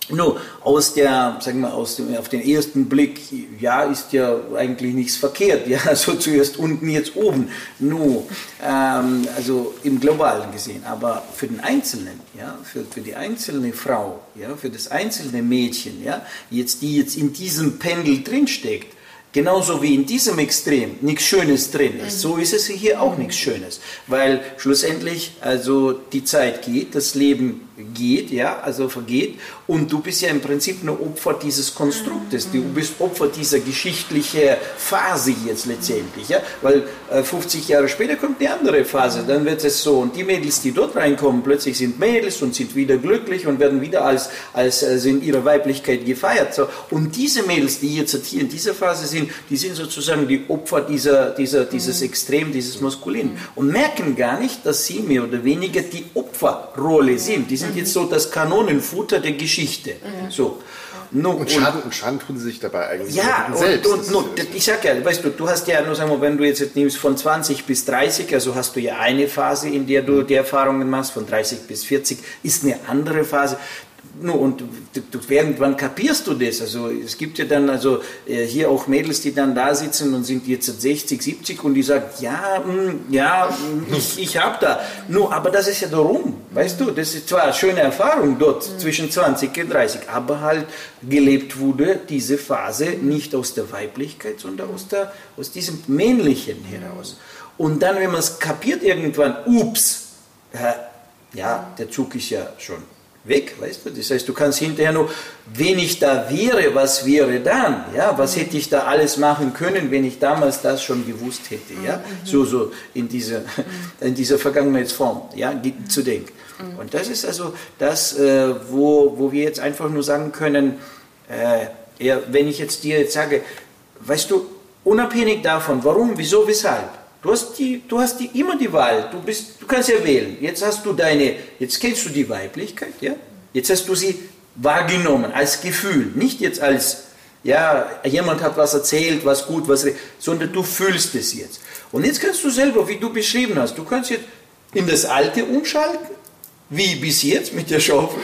Nur aus der, sagen wir, aus dem, auf den ersten Blick, ja, ist ja eigentlich nichts verkehrt, ja, [LAUGHS] so zuerst unten, jetzt oben. Nur, ähm, also im Globalen gesehen, aber für den Einzelnen, ja, für, für die einzelne Frau, ja, für das einzelne Mädchen, ja, jetzt, die jetzt in diesem Pendel drinsteckt, Genauso wie in diesem Extrem nichts Schönes drin ist, so ist es hier auch nichts Schönes, weil schlussendlich also die Zeit geht, das Leben geht, ja, also vergeht. Und du bist ja im Prinzip nur Opfer dieses Konstruktes, du bist Opfer dieser geschichtlichen Phase jetzt letztendlich, ja, weil äh, 50 Jahre später kommt eine andere Phase, dann wird es so. Und die Mädels, die dort reinkommen, plötzlich sind Mädels und sind wieder glücklich und werden wieder als, als also in ihrer Weiblichkeit gefeiert, so. Und diese Mädels, die jetzt hier in dieser Phase sind, die sind sozusagen die Opfer dieser, dieser, dieses Extrem, dieses Maskulin. Und merken gar nicht, dass sie mehr oder weniger die Opferrolle sind, die sind sind jetzt so das Kanonenfutter der Geschichte. Mhm. So. No, und, Schaden, und Schaden tun sie sich dabei eigentlich ja, und, selbst. Und, und, und ich sag ja, weißt du, du hast ja nur, sagen wir, wenn du jetzt nimmst von 20 bis 30, also hast du ja eine Phase, in der du die Erfahrungen machst, von 30 bis 40 ist eine andere Phase. No, und du, du, irgendwann kapierst du das. Also es gibt ja dann also äh, hier auch Mädels, die dann da sitzen und sind jetzt 60, 70 und die sagen, ja, mh, hm, ja, hm, ich, ich habe da. No, aber das ist ja darum, weißt du, das ist zwar eine schöne Erfahrung dort mhm. zwischen 20 und 30, aber halt gelebt wurde diese Phase nicht aus der Weiblichkeit, sondern aus, der, aus diesem Männlichen heraus. Und dann, wenn man es kapiert irgendwann, ups, äh, ja, der Zug ist ja schon weg, weißt du? Das heißt, du kannst hinterher nur, wenn ich da wäre, was wäre dann? Ja, was hätte ich da alles machen können, wenn ich damals das schon gewusst hätte? Ja, so, so in dieser, [LAUGHS] in dieser Vergangenheitsform, ja, zu denken. Und das ist also das, äh, wo, wo wir jetzt einfach nur sagen können, äh, wenn ich jetzt dir jetzt sage, weißt du, unabhängig davon, warum, wieso, weshalb, Du hast, die, du hast die, immer die Wahl, du, bist, du kannst ja wählen. Jetzt hast du deine, jetzt kennst du die Weiblichkeit, ja? Jetzt hast du sie wahrgenommen als Gefühl, nicht jetzt als, ja, jemand hat was erzählt, was gut, was, sondern du fühlst es jetzt. Und jetzt kannst du selber, wie du beschrieben hast, du kannst jetzt in das Alte umschalten, wie bis jetzt mit der Schaufel.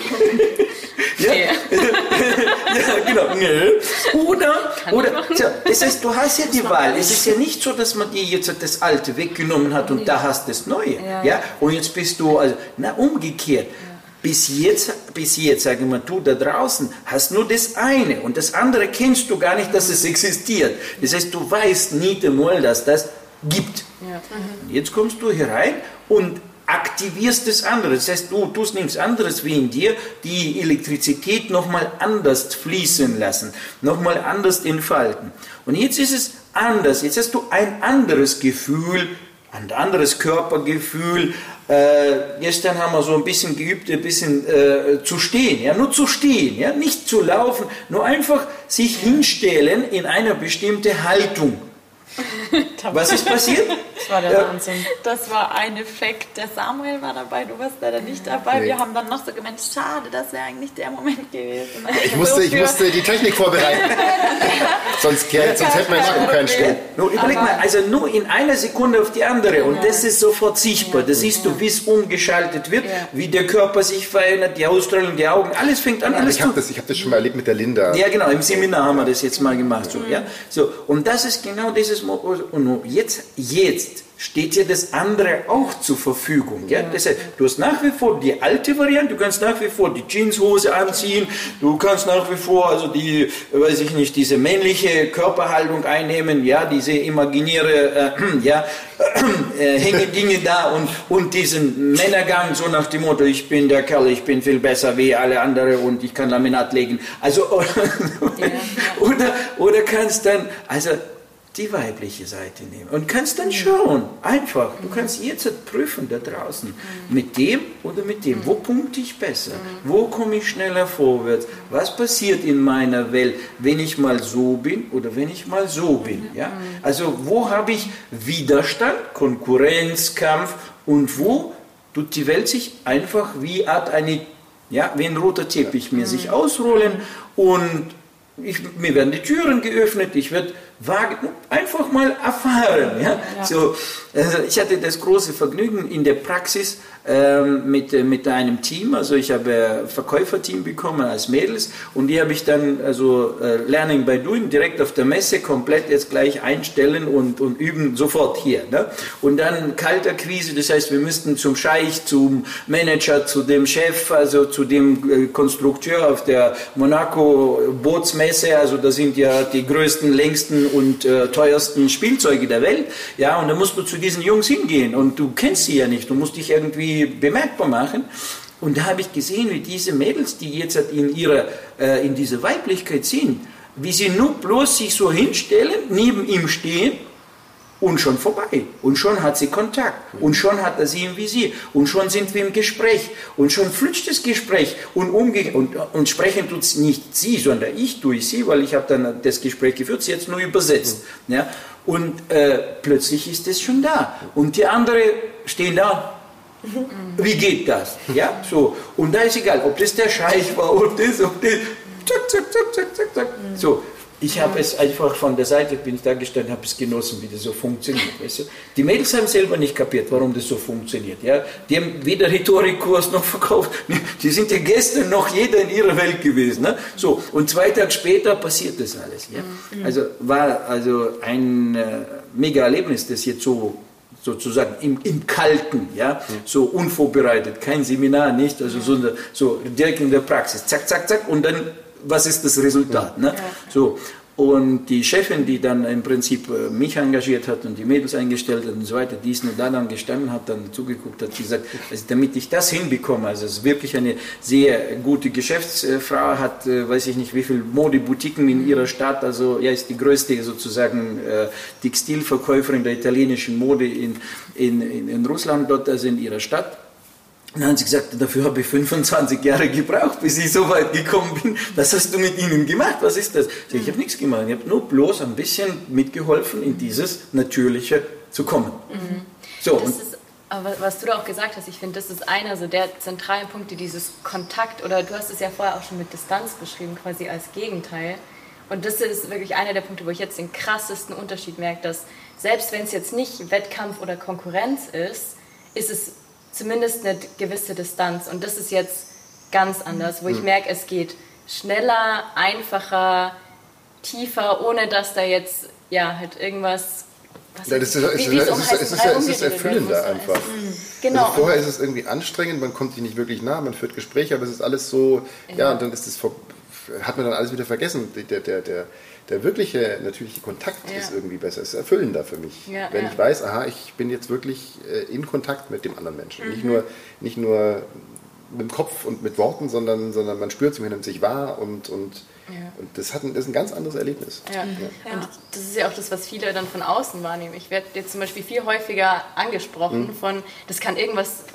[LAUGHS] ja? [LAUGHS] ja, [LAUGHS] genau. Oder, oder tja, das heißt, du hast ja die Wahl. Es ist ja nicht so, dass man dir jetzt das Alte weggenommen hat und nee. da hast das Neue. Ja, ja. Und jetzt bist du, also, na, umgekehrt. Bis jetzt, bis jetzt, sagen wir, du da draußen hast nur das eine und das andere kennst du gar nicht, dass es existiert. Das heißt, du weißt nie einmal, dass das gibt. Ja. Jetzt kommst du hier rein und aktivierst das andere. Das heißt, du tust nichts anderes wie in dir die Elektrizität nochmal anders fließen lassen, nochmal anders entfalten. Und jetzt ist es anders. Jetzt hast du ein anderes Gefühl, ein anderes Körpergefühl. Äh, gestern haben wir so ein bisschen geübt, ein bisschen äh, zu stehen, ja, nur zu stehen, ja, nicht zu laufen, nur einfach sich hinstellen in einer bestimmten Haltung. [LAUGHS] Was ist passiert? Das war der Ja. Wahnsinn. Das war ein Effekt. Der Samuel war dabei, du warst leider nicht dabei. Nee. Wir haben dann noch so gemeint, schade, das wäre eigentlich der Moment gewesen. Ich musste, ich musste die Technik vorbereiten. [LAUGHS] sonst, sonst hätten wir im Akku keinen Strom. Nur überleg mal, also nur in einer Sekunde auf die andere und das ist sofort sichtbar. Das siehst du, wie es umgeschaltet wird, wie der Körper sich verändert, die Ausstrahlung, die Augen, alles fängt an, alles Ich habe das, ich hab das schon mal erlebt mit der Linda. Ja, genau, im Seminar haben wir das jetzt mal gemacht. So, ja? so, und das ist genau dieses Mo Und nur jetzt, jetzt steht dir das andere auch zur Verfügung. Ja? Das heißt, du hast nach wie vor die alte Variante, du kannst nach wie vor die Jeanshose anziehen, du kannst nach wie vor also die, weiß ich nicht, diese männliche Körperhaltung einnehmen, ja, diese imaginäre, äh, [CLEARS THROAT] ja, [CLEARS THROAT] äh, Hängedinge da und, und diesen Männergang, so nach dem Motto, ich bin der Kerl, ich bin viel besser wie alle anderen und ich kann Laminat legen. Also, [LAUGHS] oder, oder kannst dann, also die weibliche Seite nehmen. Und kannst dann schauen, einfach, du kannst jetzt prüfen da draußen, mit dem oder mit dem, wo punkte ich besser, wo komme ich schneller vorwärts, was passiert in meiner Welt, wenn ich mal so bin oder wenn ich mal so bin, ja? Also wo habe ich Widerstand, Konkurrenz, Kampf und wo tut die Welt sich einfach wie Art eine, ja, wie ein roter Teppich mir sich ausrollen? Und ich, mir werden die Türen geöffnet, ich werde einfach mal erfahren. Ja? So, also ich hatte das große Vergnügen in der Praxis ähm, mit, äh, mit einem Team, also ich habe ein Verkäuferteam bekommen als Mädels und die habe ich dann also äh, Learning by Doing direkt auf der Messe komplett jetzt gleich einstellen und, und üben sofort hier. Ne? Und dann Kalterquise, das heißt wir müssten zum Scheich, zum Manager, zu dem Chef, also zu dem äh, Konstrukteur auf der Monaco Bootsmesse, also da sind ja die größten, längsten und äh, teuersten Spielzeuge der Welt. Ja, und da musst du zu diesen Jungs hingehen und du kennst sie ja nicht, du musst dich irgendwie bemerkbar machen. Und da habe ich gesehen, wie diese Mädels, die jetzt halt in ihrer, äh, in dieser Weiblichkeit sind, wie sie nur bloß sich so hinstellen, neben ihm stehen und schon vorbei. Und schon hat sie Kontakt. Und schon hat er sie im Visier. Und schon sind wir im Gespräch. Und schon flutscht das Gespräch. Und, umge und, und sprechen tut nicht sie, sondern ich durch sie, weil ich habe dann das Gespräch geführt, sie jetzt nur übersetzt. Ja? Und äh, plötzlich ist es schon da. Und die anderen stehen da. Wie geht das? Ja, so. Und da ist egal, ob das der Scheich war, ob das, ob das. Zack, zack, zack, zack, zack, zack. So. Ich habe es einfach von der Seite, bin ich da gestanden, habe es genossen, wie das so funktioniert. Weißt du? Die Mädels haben selber nicht kapiert, warum das so funktioniert. Ja? Die haben weder Rhetorikkurs noch verkauft. Die sind ja gestern noch jeder in ihrer Welt gewesen. Ne? So, und zwei Tage später passiert das alles. Ja? Also war also ein äh, mega Erlebnis, das jetzt so sozusagen im, im Kalten, ja, so unvorbereitet, kein Seminar, nicht, also so, so direkt in der Praxis, zack, zack, zack, und dann, was ist das Resultat, ne? So, und die Chefin, die dann im Prinzip äh, mich engagiert hat und die Mädels eingestellt hat und so weiter, die ist nur da dann gestanden, hat dann zugeguckt, hat gesagt, also damit ich das hinbekomme, also es ist wirklich eine sehr gute Geschäftsfrau, hat, äh, weiß ich nicht, wie viele Modeboutiquen in ihrer Stadt, also ja, ist die größte sozusagen äh, Textilverkäuferin der italienischen Mode in, in, in, in Russland, dort also in ihrer Stadt. Und dann haben sie gesagt, dafür habe ich 25 Jahre gebraucht, bis ich so weit gekommen bin. Was hast du mit ihnen gemacht? Was ist das? Ich, ich habe nichts gemacht. Ich habe nur bloß ein bisschen mitgeholfen, in dieses Natürliche zu kommen. So, Das ist, aber was du da auch gesagt hast, ich finde, das ist einer so der zentralen Punkte, dieses Kontakt, oder du hast es ja vorher auch schon mit Distanz beschrieben, quasi als Gegenteil. Und das ist wirklich einer der Punkte, wo ich jetzt den krassesten Unterschied merke, dass selbst wenn es jetzt nicht Wettkampf oder Konkurrenz ist, ist es zumindest eine gewisse Distanz. Und das ist jetzt ganz anders, wo ich merke, es geht schneller, einfacher, tiefer, ohne dass da jetzt ja halt irgendwas. Was Ja, das ist, es wie- ist, wie es um ist, heißen es ist, Brei es ist rumgeredet werden erfüllender muss. einfach. Genau. Also vorher ist es irgendwie anstrengend, man kommt sich nicht wirklich nah, man führt Gespräche, aber es ist alles so, ja, und dann ist es hat man dann alles wieder vergessen. Der, der, der, der wirkliche, natürliche Kontakt Ja. ist irgendwie besser, ist erfüllender für mich. Ja, Wenn ja. ich weiß, aha, ich bin jetzt wirklich äh, in Kontakt mit dem anderen Menschen. Mhm. Nicht, nur, nicht nur mit dem Kopf und mit Worten, sondern, sondern man spürt sich, man nimmt sich wahr und, und, und das, hat ein, das ist ein ganz anderes Erlebnis. Ja. Und das ist ja auch das, was viele dann von außen wahrnehmen. Ich werde jetzt zum Beispiel viel häufiger angesprochen von, das kann irgendwas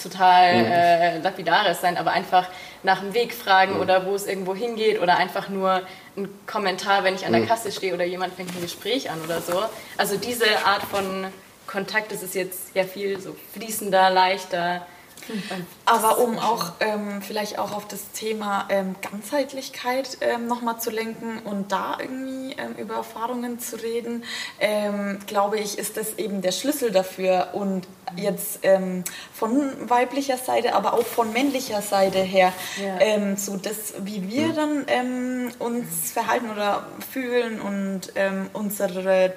total äh, lapidares sein, aber einfach nach dem Weg fragen oder wo es irgendwo hingeht oder einfach nur ein Kommentar, wenn ich an der Kasse stehe oder jemand fängt ein Gespräch an oder so. Also diese Art von Kontakt ist es jetzt ja viel so fließender, leichter. Aber um auch ähm, vielleicht auch auf das Thema ähm, Ganzheitlichkeit ähm, nochmal zu lenken und da irgendwie ähm, über Erfahrungen zu reden, ähm, glaube ich, ist das eben der Schlüssel dafür. Und jetzt ähm, von weiblicher Seite, aber auch von männlicher Seite her, Ja. ähm, so das, wie wir dann ähm, uns verhalten oder fühlen und unsere,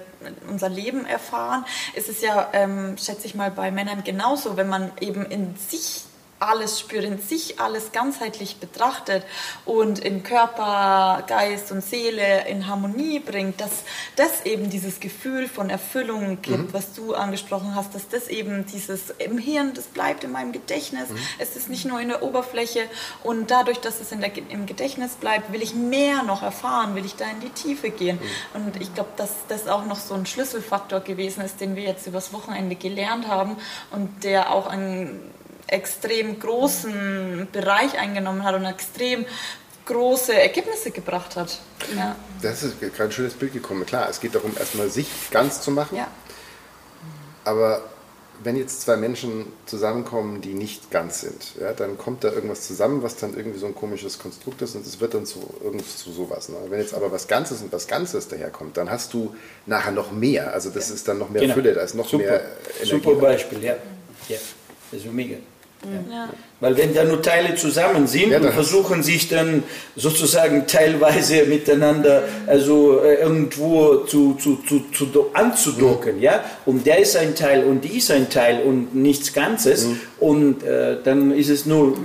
unser Leben erfahren, ist es ja, ähm, schätze ich mal, bei Männern genauso, wenn man eben in sich alles spürt, in sich alles ganzheitlich betrachtet und in Körper, Geist und Seele in Harmonie bringt, dass das eben dieses Gefühl von Erfüllung gibt, was du angesprochen hast, dass das eben dieses im Hirn, das bleibt in meinem Gedächtnis, es ist nicht nur in der Oberfläche und dadurch, dass es in der, im Gedächtnis bleibt, will ich mehr noch erfahren, will ich da in die Tiefe gehen. Und ich glaube, dass das auch noch so ein Schlüsselfaktor gewesen ist, den wir jetzt übers Wochenende gelernt haben und der auch ein extrem großen Bereich eingenommen hat und extrem große Ergebnisse gebracht hat. Ja. Das ist gerade ein schönes Bild gekommen. Klar, es geht darum, erstmal sich ganz zu machen. ja. Aber wenn jetzt zwei Menschen zusammenkommen, die nicht ganz sind, ja, dann kommt da irgendwas zusammen, was dann irgendwie so ein komisches Konstrukt ist und es wird dann zu, irgend zu sowas. Ne? Wenn jetzt aber was Ganzes und was Ganzes daherkommt, dann hast du nachher noch mehr. Also das ist dann noch mehr Genau. Fülle, da ist noch Super, mehr Energie. super Beispiel, ja. ja. Das ist mega. Ja. Weil wenn da nur Teile zusammen sind Ja, und versuchen sich dann sozusagen teilweise miteinander also äh, irgendwo zu, zu, zu, zu do- anzudocken, ja, und der ist ein Teil und die ist ein Teil und nichts Ganzes. Und äh, dann ist es nur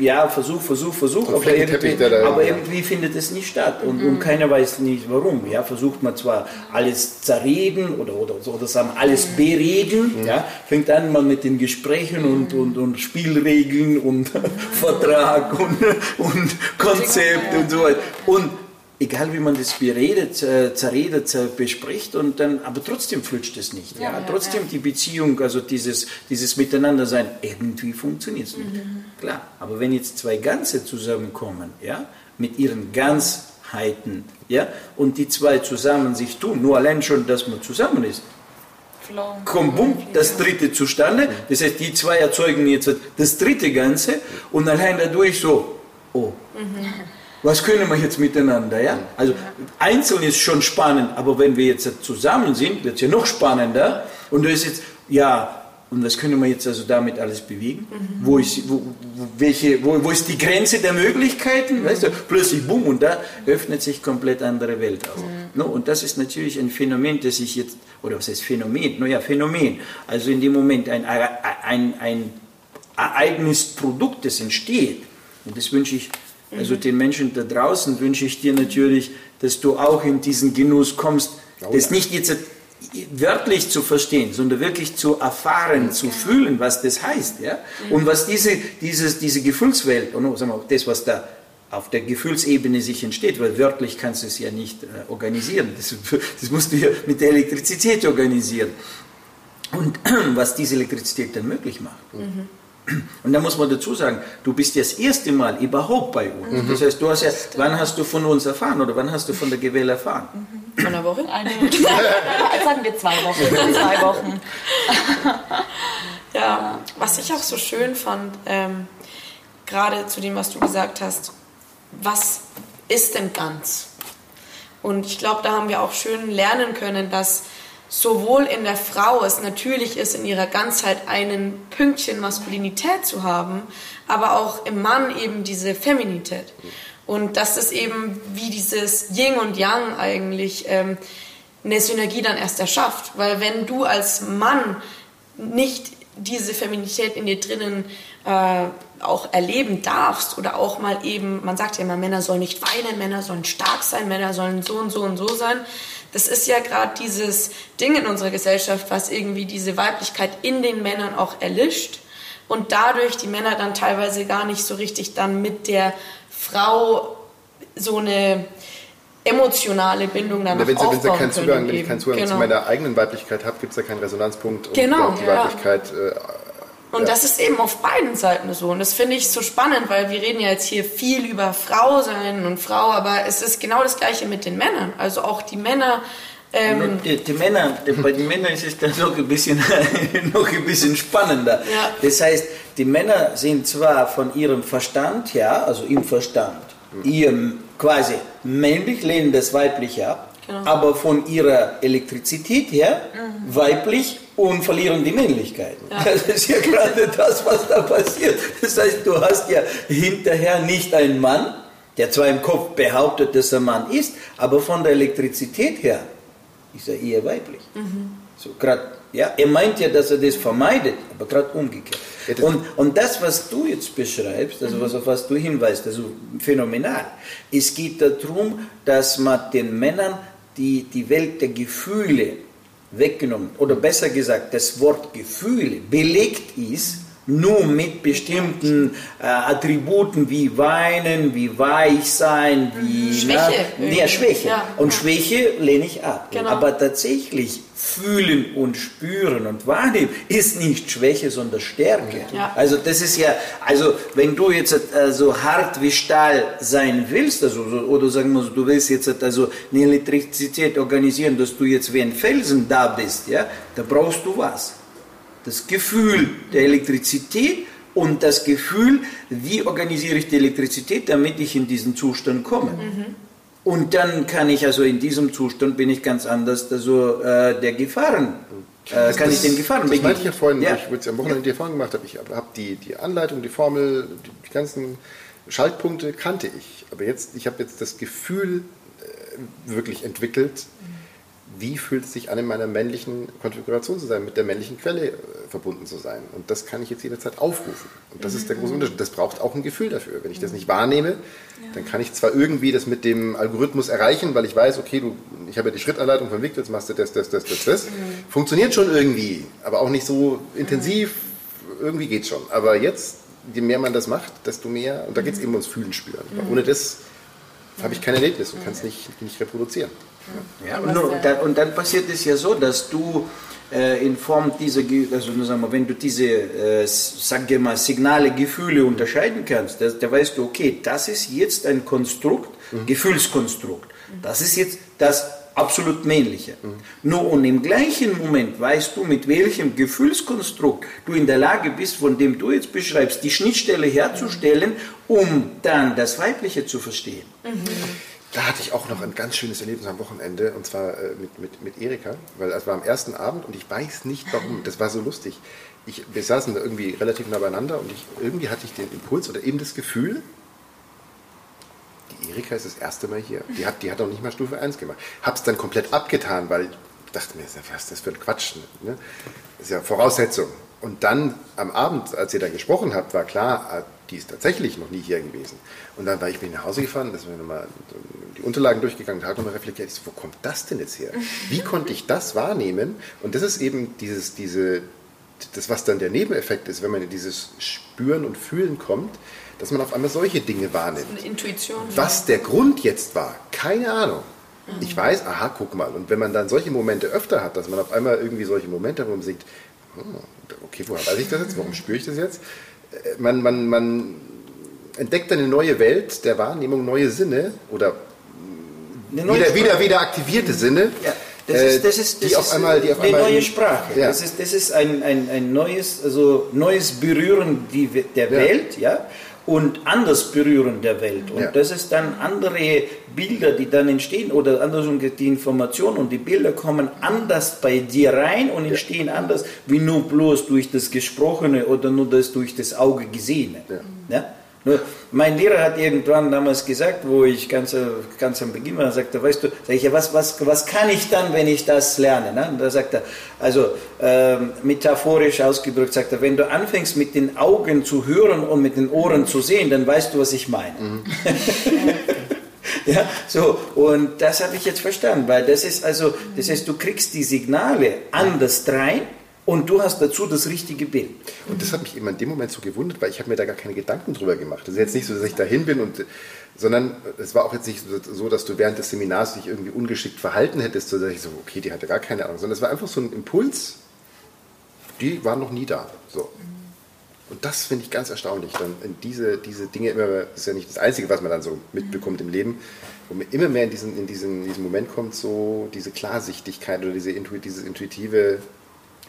ja Versuch, Versuch, Versuch, aber irgendwie, da- aber ja. irgendwie findet es nicht statt. Und, und keiner weiß nicht warum, ja, versucht man zwar alles zerreden oder oder so oder sagen alles bereden, ja, fängt an mal mit den Gesprächen und, und, und Spielregeln und [LAUGHS] Vertrag und, und Konzept und so weiter. Und egal wie man das beredet, äh, zerredet, äh, bespricht und dann, aber trotzdem flutscht es nicht. Ja, trotzdem die Beziehung, also dieses, dieses Miteinandersein, irgendwie funktioniert es nicht. Klar, aber wenn jetzt zwei Ganze zusammenkommen, ja, mit ihren Ganzheiten, ja, und die zwei zusammen sich tun, nur allein schon, dass man zusammen ist, kommt bumm, das dritte zustande. Das heißt, die zwei erzeugen jetzt das dritte Ganze und allein dadurch so, oh, was können wir jetzt miteinander? Ja? Also einzeln ist schon spannend, aber wenn wir jetzt zusammen sind, wird es ja noch spannender. Und da ist jetzt, ja, und was können wir jetzt also damit alles bewegen? Wo, ist, wo, welche, wo, wo ist die Grenze der Möglichkeiten? Weißt du, plötzlich bumm und da öffnet sich komplett andere Welt auf. No, und das ist natürlich ein Phänomen, das ich jetzt, oder was heißt Phänomen? Naja, Phänomen. Also in dem Moment ein, ein, ein Ereignis, Produkt, das entsteht. Und das wünsche ich, also den Menschen da draußen wünsche ich dir natürlich, dass du auch in diesen Genuss kommst, Oh das ja. nicht jetzt wörtlich zu verstehen, sondern wirklich zu erfahren, zu fühlen, was das heißt, ja, und was diese, dieses, diese Gefühlswelt, und sagen wir, das, was da auf der Gefühlsebene sich entsteht, weil wörtlich kannst du es ja nicht äh, organisieren, das, [LAUGHS] das musst du ja mit der Elektrizität organisieren. Und [CLEARS THROAT] was diese Elektrizität dann möglich macht. Und da muss man dazu sagen, du bist ja das erste Mal überhaupt bei uns. Das heißt, du hast ja, wann hast du von uns erfahren oder wann hast du von der Gewähl erfahren? Von einer Woche? Eine, [LAUGHS] sagen wir zwei Wochen. Zwei Wochen. Ja, was ich auch so schön fand, ähm, gerade zu dem, was du gesagt hast, was ist denn ganz? Und ich glaube, da haben wir auch schön lernen können, dass sowohl in der Frau es natürlich ist, in ihrer Ganzheit einen Pünktchen Maskulinität zu haben, aber auch im Mann eben diese Feminität. Und dass es eben wie dieses Yin und Yang eigentlich ähm, eine Synergie dann erst erschafft. Weil wenn du als Mann nicht diese Feminität in dir drinnen äh, auch erleben darfst oder auch mal eben, man sagt ja immer, Männer sollen nicht weinen, Männer sollen stark sein, Männer sollen so und so und so sein. Das ist ja gerade dieses Ding in unserer Gesellschaft, was irgendwie diese Weiblichkeit in den Männern auch erlischt und dadurch die Männer dann teilweise gar nicht so richtig dann mit der Frau so eine emotionale Bindung dann Ja, wenn sie, wenn sie aufbauen keinen. Zugang, wenn ich keinen Zugang Genau. zu meiner eigenen Weiblichkeit habe, gibt es ja keinen Resonanzpunkt, um Genau, die ja. Weiblichkeit äh, Und das ist eben auf beiden Seiten so. Und das finde ich so spannend, weil wir reden ja jetzt hier viel über Frau sein und Frau, aber es ist genau das Gleiche mit den Männern. Also auch die Männer Ähm, die, die, Männer, die, bei den Männern ist es dann noch ein bisschen, [LAUGHS] noch ein bisschen spannender. Ja. Das heißt, die Männer sind zwar von ihrem Verstand her, also im Verstand, mhm. ihrem quasi männlich lehnen das weibliche ab, genau. aber von ihrer Elektrizität her mhm. weiblich und verlieren die Männlichkeit. Ja. Das ist ja gerade das, was da passiert. Das heißt, du hast ja hinterher nicht einen Mann, der zwar im Kopf behauptet, dass er Mann ist, aber von der Elektrizität her ist er eher weiblich. Mhm. So grad, ja, er meint ja, dass er das vermeidet, aber gerade umgekehrt. Und, und das, was du jetzt beschreibst, also was, auf was du hinweist, also phänomenal. Es geht darum, dass man den Männern die, die Welt der Gefühle weggenommen, oder besser gesagt, das Wort Gefühle belegt ist nur mit bestimmten äh, Attributen wie weinen, wie weich sein, wie Schwäche. Na, nee, Schwäche. Ja. Und Schwäche lehne ich ab. Genau. Aber tatsächlich fühlen und spüren und wahrnehmen ist nicht Schwäche, sondern Stärke. Ja. Also das ist ja, also wenn du jetzt äh, so hart wie Stahl sein willst, also, oder sagen wir so, du willst jetzt also eine Elektrizität organisieren, dass du jetzt wie ein Felsen da bist, ja, da brauchst du was das Gefühl der Elektrizität und das Gefühl, wie organisiere ich die Elektrizität, damit ich in diesen Zustand komme. Mhm. Und dann kann ich also in diesem Zustand bin ich ganz anders, also äh, der Gefahren. Äh, kann das, ich den Gefahren Das meinte ich ja vorhin, ja. ich es am Wochenende die Erfahrung gemacht habe. Ich habe die, die Anleitung, die Formel, die, die ganzen Schaltpunkte kannte ich. Aber jetzt, ich habe jetzt das Gefühl äh, wirklich entwickelt, mhm wie fühlt es sich an, in meiner männlichen Konfiguration zu sein, mit der männlichen Quelle äh, verbunden zu sein. Und das kann ich jetzt jederzeit aufrufen. Und das mhm. ist der große mhm. Unterschied. Das braucht auch ein Gefühl dafür. Wenn ich das nicht wahrnehme, ja. dann kann ich zwar irgendwie das mit dem Algorithmus erreichen, weil ich weiß, okay, du, ich habe ja die Schrittanleitung von Victor, jetzt machst du das, das, das, das, das. Mhm. Funktioniert schon irgendwie, aber auch nicht so intensiv. Mhm. Irgendwie geht schon. Aber jetzt, je mehr man das macht, desto mehr, und da geht es mhm. eben ums Fühlen, Spüren. Ohne das habe ich kein Erlebnis und kann es nicht, nicht reproduzieren. Ja, und, und, dann, und, dann, passiert es ja so, dass du äh, in Form dieser, also sagen wir, wenn du diese, äh, sag mal, Signale, Gefühle unterscheiden kannst, da, da weißt du, okay, das ist jetzt ein Konstrukt, mhm. Gefühlskonstrukt. Das ist jetzt das absolut männliche. Mhm. Nur und im gleichen Moment weißt du, mit welchem Gefühlskonstrukt du in der Lage bist, von dem du jetzt beschreibst, die Schnittstelle herzustellen, um dann das Weibliche zu verstehen. Mhm. Da hatte ich auch noch ein ganz schönes Erlebnis am Wochenende und zwar äh, mit, mit, mit Erika, weil es war am ersten Abend und ich weiß nicht warum, das war so lustig. Ich, wir saßen da irgendwie relativ nah beieinander und ich, irgendwie hatte ich den Impuls oder eben das Gefühl, die Erika ist das erste Mal hier. Die hat, die hat auch nicht mal Stufe 1 gemacht. Hab's dann komplett abgetan, weil ich dachte mir, was ist das für ein Quatsch? Ne? Das ist ja Voraussetzung. Und dann am Abend, als ihr dann gesprochen habt, war klar, ah, die ist tatsächlich noch nie hier gewesen. Und dann war ich mit nach Hause gefahren, da sind wir nochmal die Unterlagen durchgegangen, da hat nochmal reflektiert, so, wo kommt das denn jetzt her? Wie konnte ich das wahrnehmen? Und das ist eben dieses, diese, das, was dann der Nebeneffekt ist, wenn man in dieses Spüren und Fühlen kommt, dass man auf einmal solche Dinge wahrnimmt. Das ist eine Intuition. Was der Grund jetzt war, keine Ahnung. Mhm. Ich weiß, aha, guck mal. Und wenn man dann solche Momente öfter hat, dass man auf einmal irgendwie solche Momente wo man sieht, hm, okay, woher weiß ich das jetzt? Warum spüre ich das jetzt? Äh, man, man, man entdeckt eine neue Welt der Wahrnehmung, neue Sinne oder wieder, wieder, wieder aktivierte Sinne. Ja. Das ist, das ist, das die auf einmal, die auf eine neue Sprache. Ja. Das ist, das ist ein, ein, ein neues, also neues Berühren der Welt, ja, und anders berühren der Welt. Und ja. das ist dann andere Bilder, die dann entstehen oder andersrum die Informationen und die Bilder kommen anders bei dir rein und entstehen ja. anders wie nur bloß durch das Gesprochene oder nur das durch das Auge Gesehene. Ja. Mein Lehrer hat irgendwann damals gesagt, wo ich ganz, ganz am Beginn war, sagte, weißt du, sag ich, ja, was, was, was kann ich dann, wenn ich das lerne? Ne? Und da sagt er, also ähm, metaphorisch ausgedrückt, sagt er, wenn du anfängst mit den Augen zu hören und mit den Ohren zu sehen, dann weißt du, was ich meine. Mhm. [LAUGHS] Ja, so, und das habe ich jetzt verstanden, weil das ist also, das heißt, du kriegst die Signale anders rein und du hast dazu das richtige Bild. Und das hat mich immer in dem Moment so gewundert, weil ich habe mir da gar keine Gedanken drüber gemacht. Es ist jetzt nicht so, dass ich dahin bin und sondern es war auch jetzt nicht so, dass du während des Seminars dich irgendwie ungeschickt verhalten hättest, so ich so, okay, die hatte gar keine Ahnung, sondern es war einfach so ein Impuls, die war noch nie da. So. Und das finde ich ganz erstaunlich. Dann diese, diese Dinge immer, das ist ja nicht das Einzige, was man dann so mitbekommt im Leben, wo man immer mehr in diesen, in diesen, in diesen Moment kommt, so diese Klarsichtigkeit oder diese Intu dieses intuitive.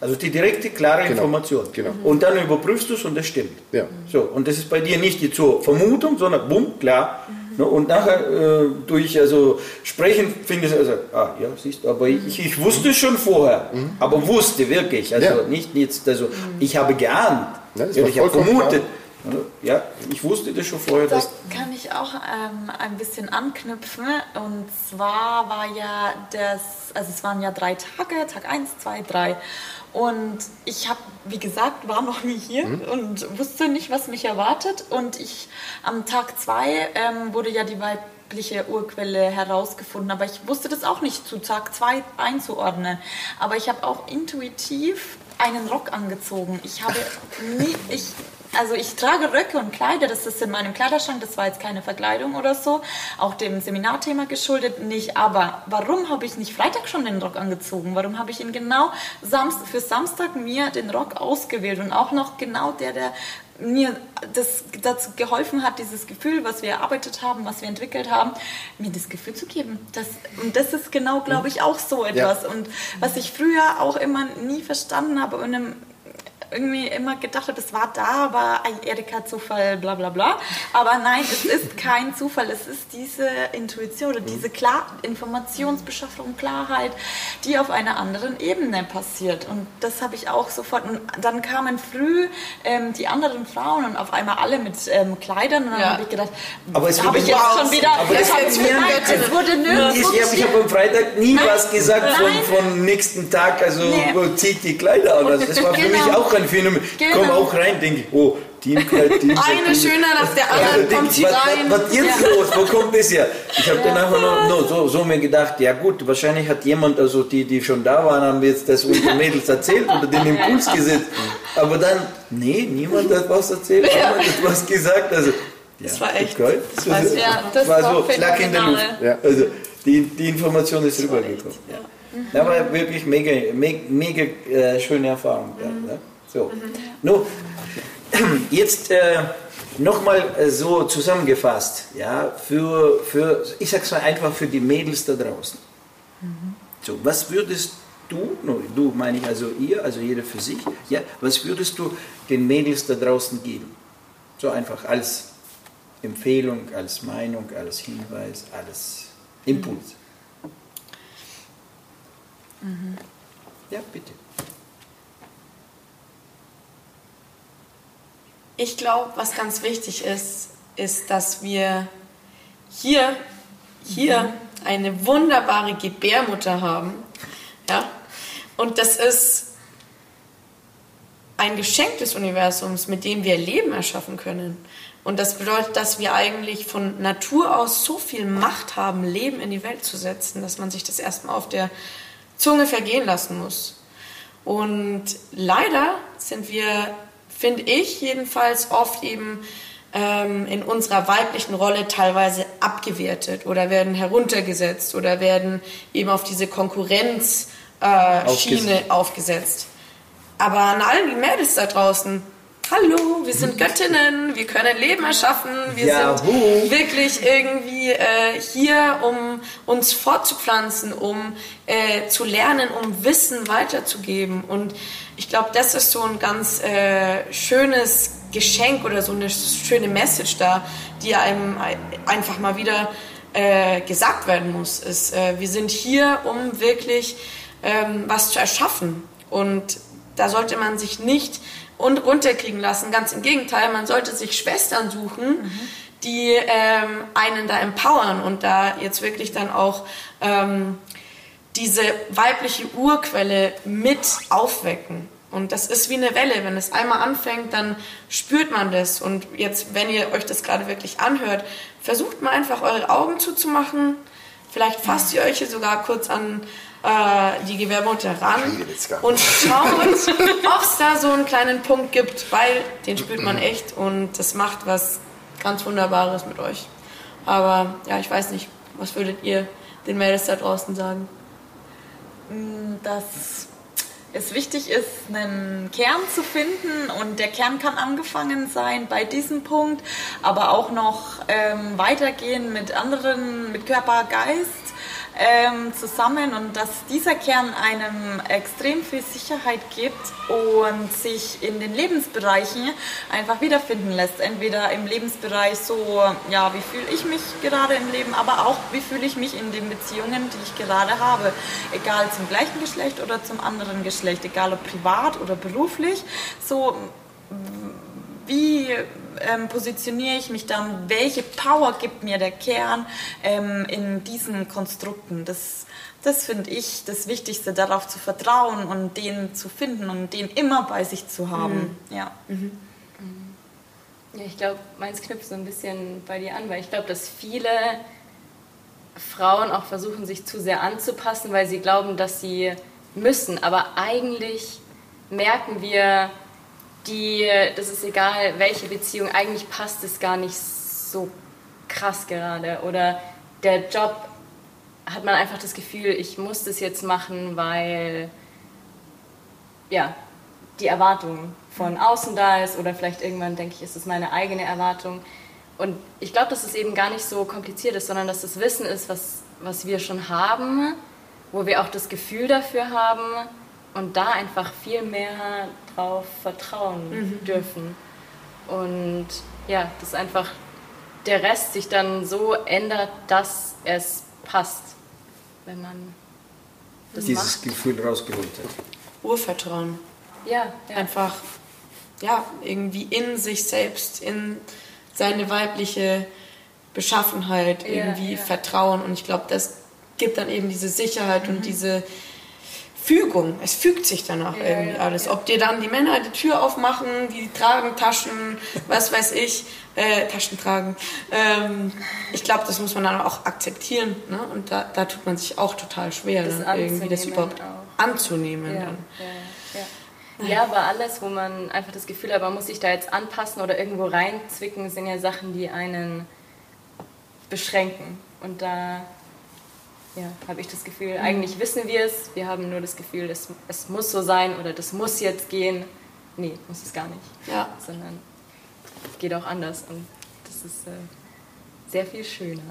Also die direkte, klare Genau, Information. genau. Und dann überprüfst du es und das stimmt. Ja. So, und das ist bei dir nicht die zur Vermutung, sondern bumm, klar. Ne, Und nachher äh, durch also sprechen findest du also, ah ja, siehst du, aber ich, ich wusste es schon vorher, aber wusste wirklich, also Ja. nicht jetzt, also ich habe geahnt, Ja, das ich habe vermutet, ja, ich wusste das schon vorher, Da dass kann ich auch ähm, ein bisschen anknüpfen. Und zwar war ja das, also es waren ja drei Tage, Tag 1, 2, 3. Und ich habe, wie gesagt, war noch nie hier und wusste nicht, was mich erwartet. Und ich am Tag 2 ähm, wurde ja die weibliche Urquelle herausgefunden, aber ich wusste das auch nicht zu Tag 2 einzuordnen. Aber ich habe auch intuitiv einen Rock angezogen. Ich habe nie, ich, also ich trage Röcke und Kleider, das ist in meinem Kleiderschrank, das war jetzt keine Verkleidung oder so, auch dem Seminarthema geschuldet nicht. Aber warum habe ich nicht Freitag schon den Rock angezogen? Warum habe ich ihn genau Samst für Samstag mir den Rock ausgewählt und auch noch genau der, der mir das dazu geholfen hat, dieses Gefühl, was wir erarbeitet haben, was wir entwickelt haben, mir das Gefühl zu geben. Das, und das ist genau, glaube ich, auch so etwas. Und was ich früher auch immer nie verstanden habe und im, irgendwie immer gedacht habe, das war da, aber ein Erika Zufall, bla bla bla. Aber nein, es ist kein Zufall, es ist diese Intuition oder diese Klar Informationsbeschaffung, Klarheit, die auf einer anderen Ebene passiert. Und das habe ich auch sofort. Und dann kamen früh ähm, die anderen Frauen und auf einmal alle mit ähm, Kleidern und dann Ja. habe ich gedacht, Aber es habe wurde ich jetzt schon wieder, Aber das habe ich gemeint, ein- es wurde nirgendwo Ich, ich habe am Freitag nie Nein. was gesagt von, vom nächsten Tag, also Nee. zieht die Kleider an. Also das war für Genau. mich auch ein Phänomen. Ich Genau. komme auch rein, denke ich, oh, Teamkleid, Teamkleid. Eine schöner nach der Also anderen denk kommt sie was, rein. Was, was jetzt los? Wo kommt das her? Ich habe dann einfach noch, noch so, so mir gedacht, ja gut, wahrscheinlich hat jemand, also die, die schon da waren, haben jetzt das unseren Mädels erzählt oder den Impuls gesetzt. Aber dann, nee, niemand hat was erzählt, niemand hat was gesagt. Also, Das ja, war echt- Okay. das war so- Ja, das war war so Schlag in der Luft. Ja. Also die, die Information ist rübergekommen. Ja. Aber wirklich mega, mega, mega äh, schöne Erfahrung. Ja, ne? So. Nun, [CLEARS THROAT] jetzt äh, nochmal äh, so zusammengefasst, ja, für, für, ich sag's mal einfach für die Mädels da draußen. So, was würdest du, du meine ich also ihr, also jeder für sich, ja, was würdest du den Mädels da draußen geben? So einfach als Empfehlung, als Meinung, als Hinweis, als Impuls. Ja, bitte. Ich glaube, was ganz wichtig ist, ist, dass wir hier, hier eine wunderbare Gebärmutter haben. Ja? Und das ist ein Geschenk des Universums, mit dem wir Leben erschaffen können. Und das bedeutet, dass wir eigentlich von Natur aus so viel Macht haben, Leben in die Welt zu setzen, dass man sich das erstmal auf der Zunge vergehen lassen muss. Und leider sind wir, finde ich jedenfalls, oft eben ähm, in unserer weiblichen Rolle teilweise abgewertet oder werden heruntergesetzt oder werden eben auf diese Konkurrenzschiene äh, aufgesetzt. Aber an all die Mädels da draußen, hallo, wir sind [LAUGHS] Göttinnen, wir können Leben erschaffen, wir Juhu. sind wirklich irgendwie äh, hier, um uns fortzupflanzen, um äh, zu lernen, um Wissen weiterzugeben. Und ich glaube, das ist so ein ganz äh, schönes Geschenk oder so eine schöne Message da, die einem einfach mal wieder äh, gesagt werden muss. Ist, äh, wir sind hier, um wirklich ähm, was zu erschaffen. Und da sollte man sich nicht und runterkriegen lassen. Ganz im Gegenteil, man sollte sich Schwestern suchen, die ähm, einen da empowern und da jetzt wirklich dann auch ähm, diese weibliche Urquelle mit aufwecken. Und das ist wie eine Welle. Wenn es einmal anfängt, dann spürt man das. Und jetzt, wenn ihr euch das gerade wirklich anhört, versucht mal einfach eure Augen zuzumachen. Vielleicht fasst ihr euch hier sogar kurz an äh, die Gebärmutter ran und schaut, [LAUGHS] ob es da so einen kleinen Punkt gibt, weil den spürt man echt und das macht was ganz Wunderbares mit euch. Aber ja, ich weiß nicht, was würdet ihr den Mädels da draußen sagen? Dass es wichtig ist, einen Kern zu finden. Und der Kern kann angefangen sein bei diesem Punkt, aber auch noch ähm, weitergehen mit anderen, mit Körper, Geist ähm, zusammen und dass dieser Kern einem extrem viel Sicherheit gibt und sich in den Lebensbereichen einfach wiederfinden lässt. Entweder im Lebensbereich so, ja, wie fühle ich mich gerade im Leben, aber auch wie fühle ich mich in den Beziehungen, die ich gerade habe. Egal zum gleichen Geschlecht oder zum anderen Geschlecht, egal ob privat oder beruflich. So, wie ähm, positioniere ich mich dann, welche Power gibt mir der Kern ähm, in diesen Konstrukten. Das, das finde ich das Wichtigste, darauf zu vertrauen und den zu finden und den immer bei sich zu haben. Mhm. Ja. Mhm. ja, ich glaube, meins knüpft so ein bisschen bei dir an, weil ich glaube, dass viele Frauen auch versuchen, sich zu sehr anzupassen, weil sie glauben, dass sie müssen. Aber eigentlich merken wir, die, das ist egal, welche Beziehung, eigentlich passt es gar nicht so krass gerade. Oder der Job hat man einfach das Gefühl, ich muss das jetzt machen, weil ja, die Erwartung von außen da ist oder vielleicht irgendwann denke ich, ist es meine eigene Erwartung. Und ich glaube, dass es eben gar nicht so kompliziert ist, sondern dass das Wissen ist, was, was wir schon haben, wo wir auch das Gefühl dafür haben und da einfach viel mehr drauf vertrauen mhm. dürfen. Und ja, dass einfach der Rest sich dann so ändert, dass es passt, wenn man das dieses macht. Gefühl rausgeholt hat. Urvertrauen. Ja, ja. Einfach, ja, irgendwie in sich selbst, in seine weibliche Beschaffenheit irgendwie ja, ja. vertrauen. Und ich glaube, das gibt dann eben diese Sicherheit mhm. und diese Fügung. Es fügt sich danach ja, irgendwie ja, alles. Ja. Ob dir dann die Männer die Tür aufmachen, die tragen Taschen, was weiß ich, äh, Taschen tragen. Ähm, ich glaube, das muss man dann auch akzeptieren. Ne? Und da, da tut man sich auch total schwer, das dann irgendwie das überhaupt auch. anzunehmen. Ja, ja, aber alles, wo man einfach das Gefühl hat, man muss sich da jetzt anpassen oder irgendwo reinzwicken, sind ja Sachen, die einen beschränken. Und da ja, habe ich das Gefühl, mhm. eigentlich wissen wir es, wir haben nur das Gefühl, es, es muss so sein oder das muss jetzt gehen. Nee, muss es gar nicht. Ja. Sondern es geht auch anders und das ist äh, sehr viel schöner.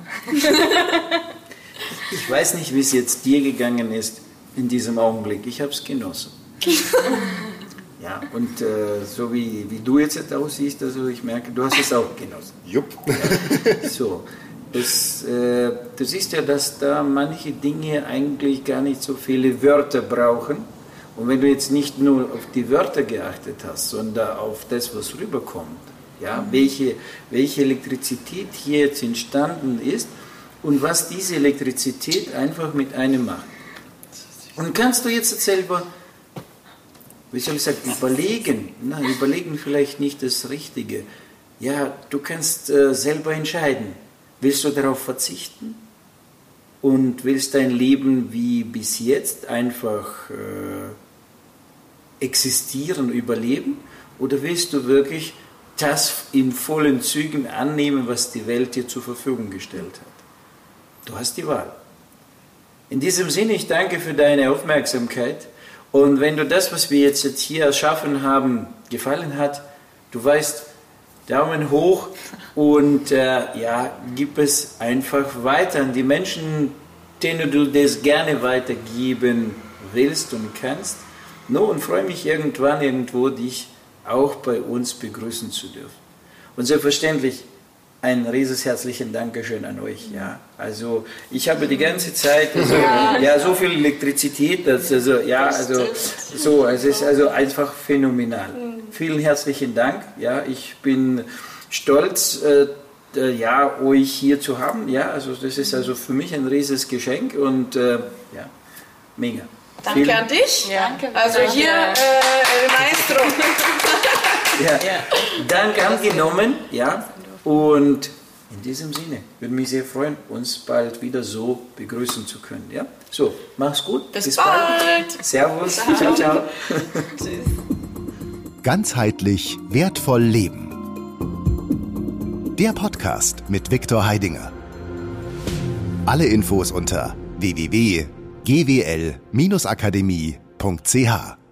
ich weiß nicht, wie es jetzt dir gegangen ist in diesem Augenblick. Ich habe es genossen. [LAUGHS] Ja, und äh, so wie, wie du jetzt aussiehst, also ich merke, du hast es auch genossen. Jupp. Ja, so. Das, äh, du siehst ja, dass da manche Dinge eigentlich gar nicht so viele Wörter brauchen. Und wenn du jetzt nicht nur auf die Wörter geachtet hast, sondern auf das, was rüberkommt, ja, mhm. welche, welche Elektrizität hier jetzt entstanden ist und was diese Elektrizität einfach mit einem macht. Und kannst du jetzt selber, wie soll ich sagen, überlegen, na, überlegen vielleicht nicht das Richtige. Ja, du kannst äh, selber entscheiden Willst du darauf verzichten und willst dein Leben wie bis jetzt einfach äh, existieren, überleben? Oder willst du wirklich das in vollen Zügen annehmen, was die Welt dir zur Verfügung gestellt hat? Du hast die Wahl. In diesem Sinne, ich danke für deine Aufmerksamkeit. Und wenn du das, was wir jetzt, hier erschaffen haben, gefallen hat, du weißt, Daumen hoch und äh, ja, gib es einfach weiter an die Menschen, denen du das gerne weitergeben willst und kannst. No, und freue mich irgendwann irgendwo, dich auch bei uns begrüßen zu dürfen. Und selbstverständlich ein rieses herzlichen Dankeschön an euch. Ja, also ich habe die ganze Zeit also, ja so viel Elektrizität, dass, also ja also so es ist also einfach phänomenal. Vielen herzlichen Dank. Ja, ich bin stolz. Äh, äh, ja, euch hier zu haben. Ja, also das ist also für mich ein riesiges Geschenk und äh, ja, mega. Danke Vielen an dich. Ja. Danke. Also hier äh, Maestro. [LAUGHS] ja. ja. Dank angenommen. Ja. Und in diesem Sinne würde mich sehr freuen, uns bald wieder so begrüßen zu können. Ja? So, mach's gut. Bis, Bis bald. bald. Servus. Ciao, ciao. ciao. [LAUGHS] Tschüss. Ganzheitlich wertvoll leben. Der Podcast mit Viktor Heidinger. Alle Infos unter www.gwl-akademie.ch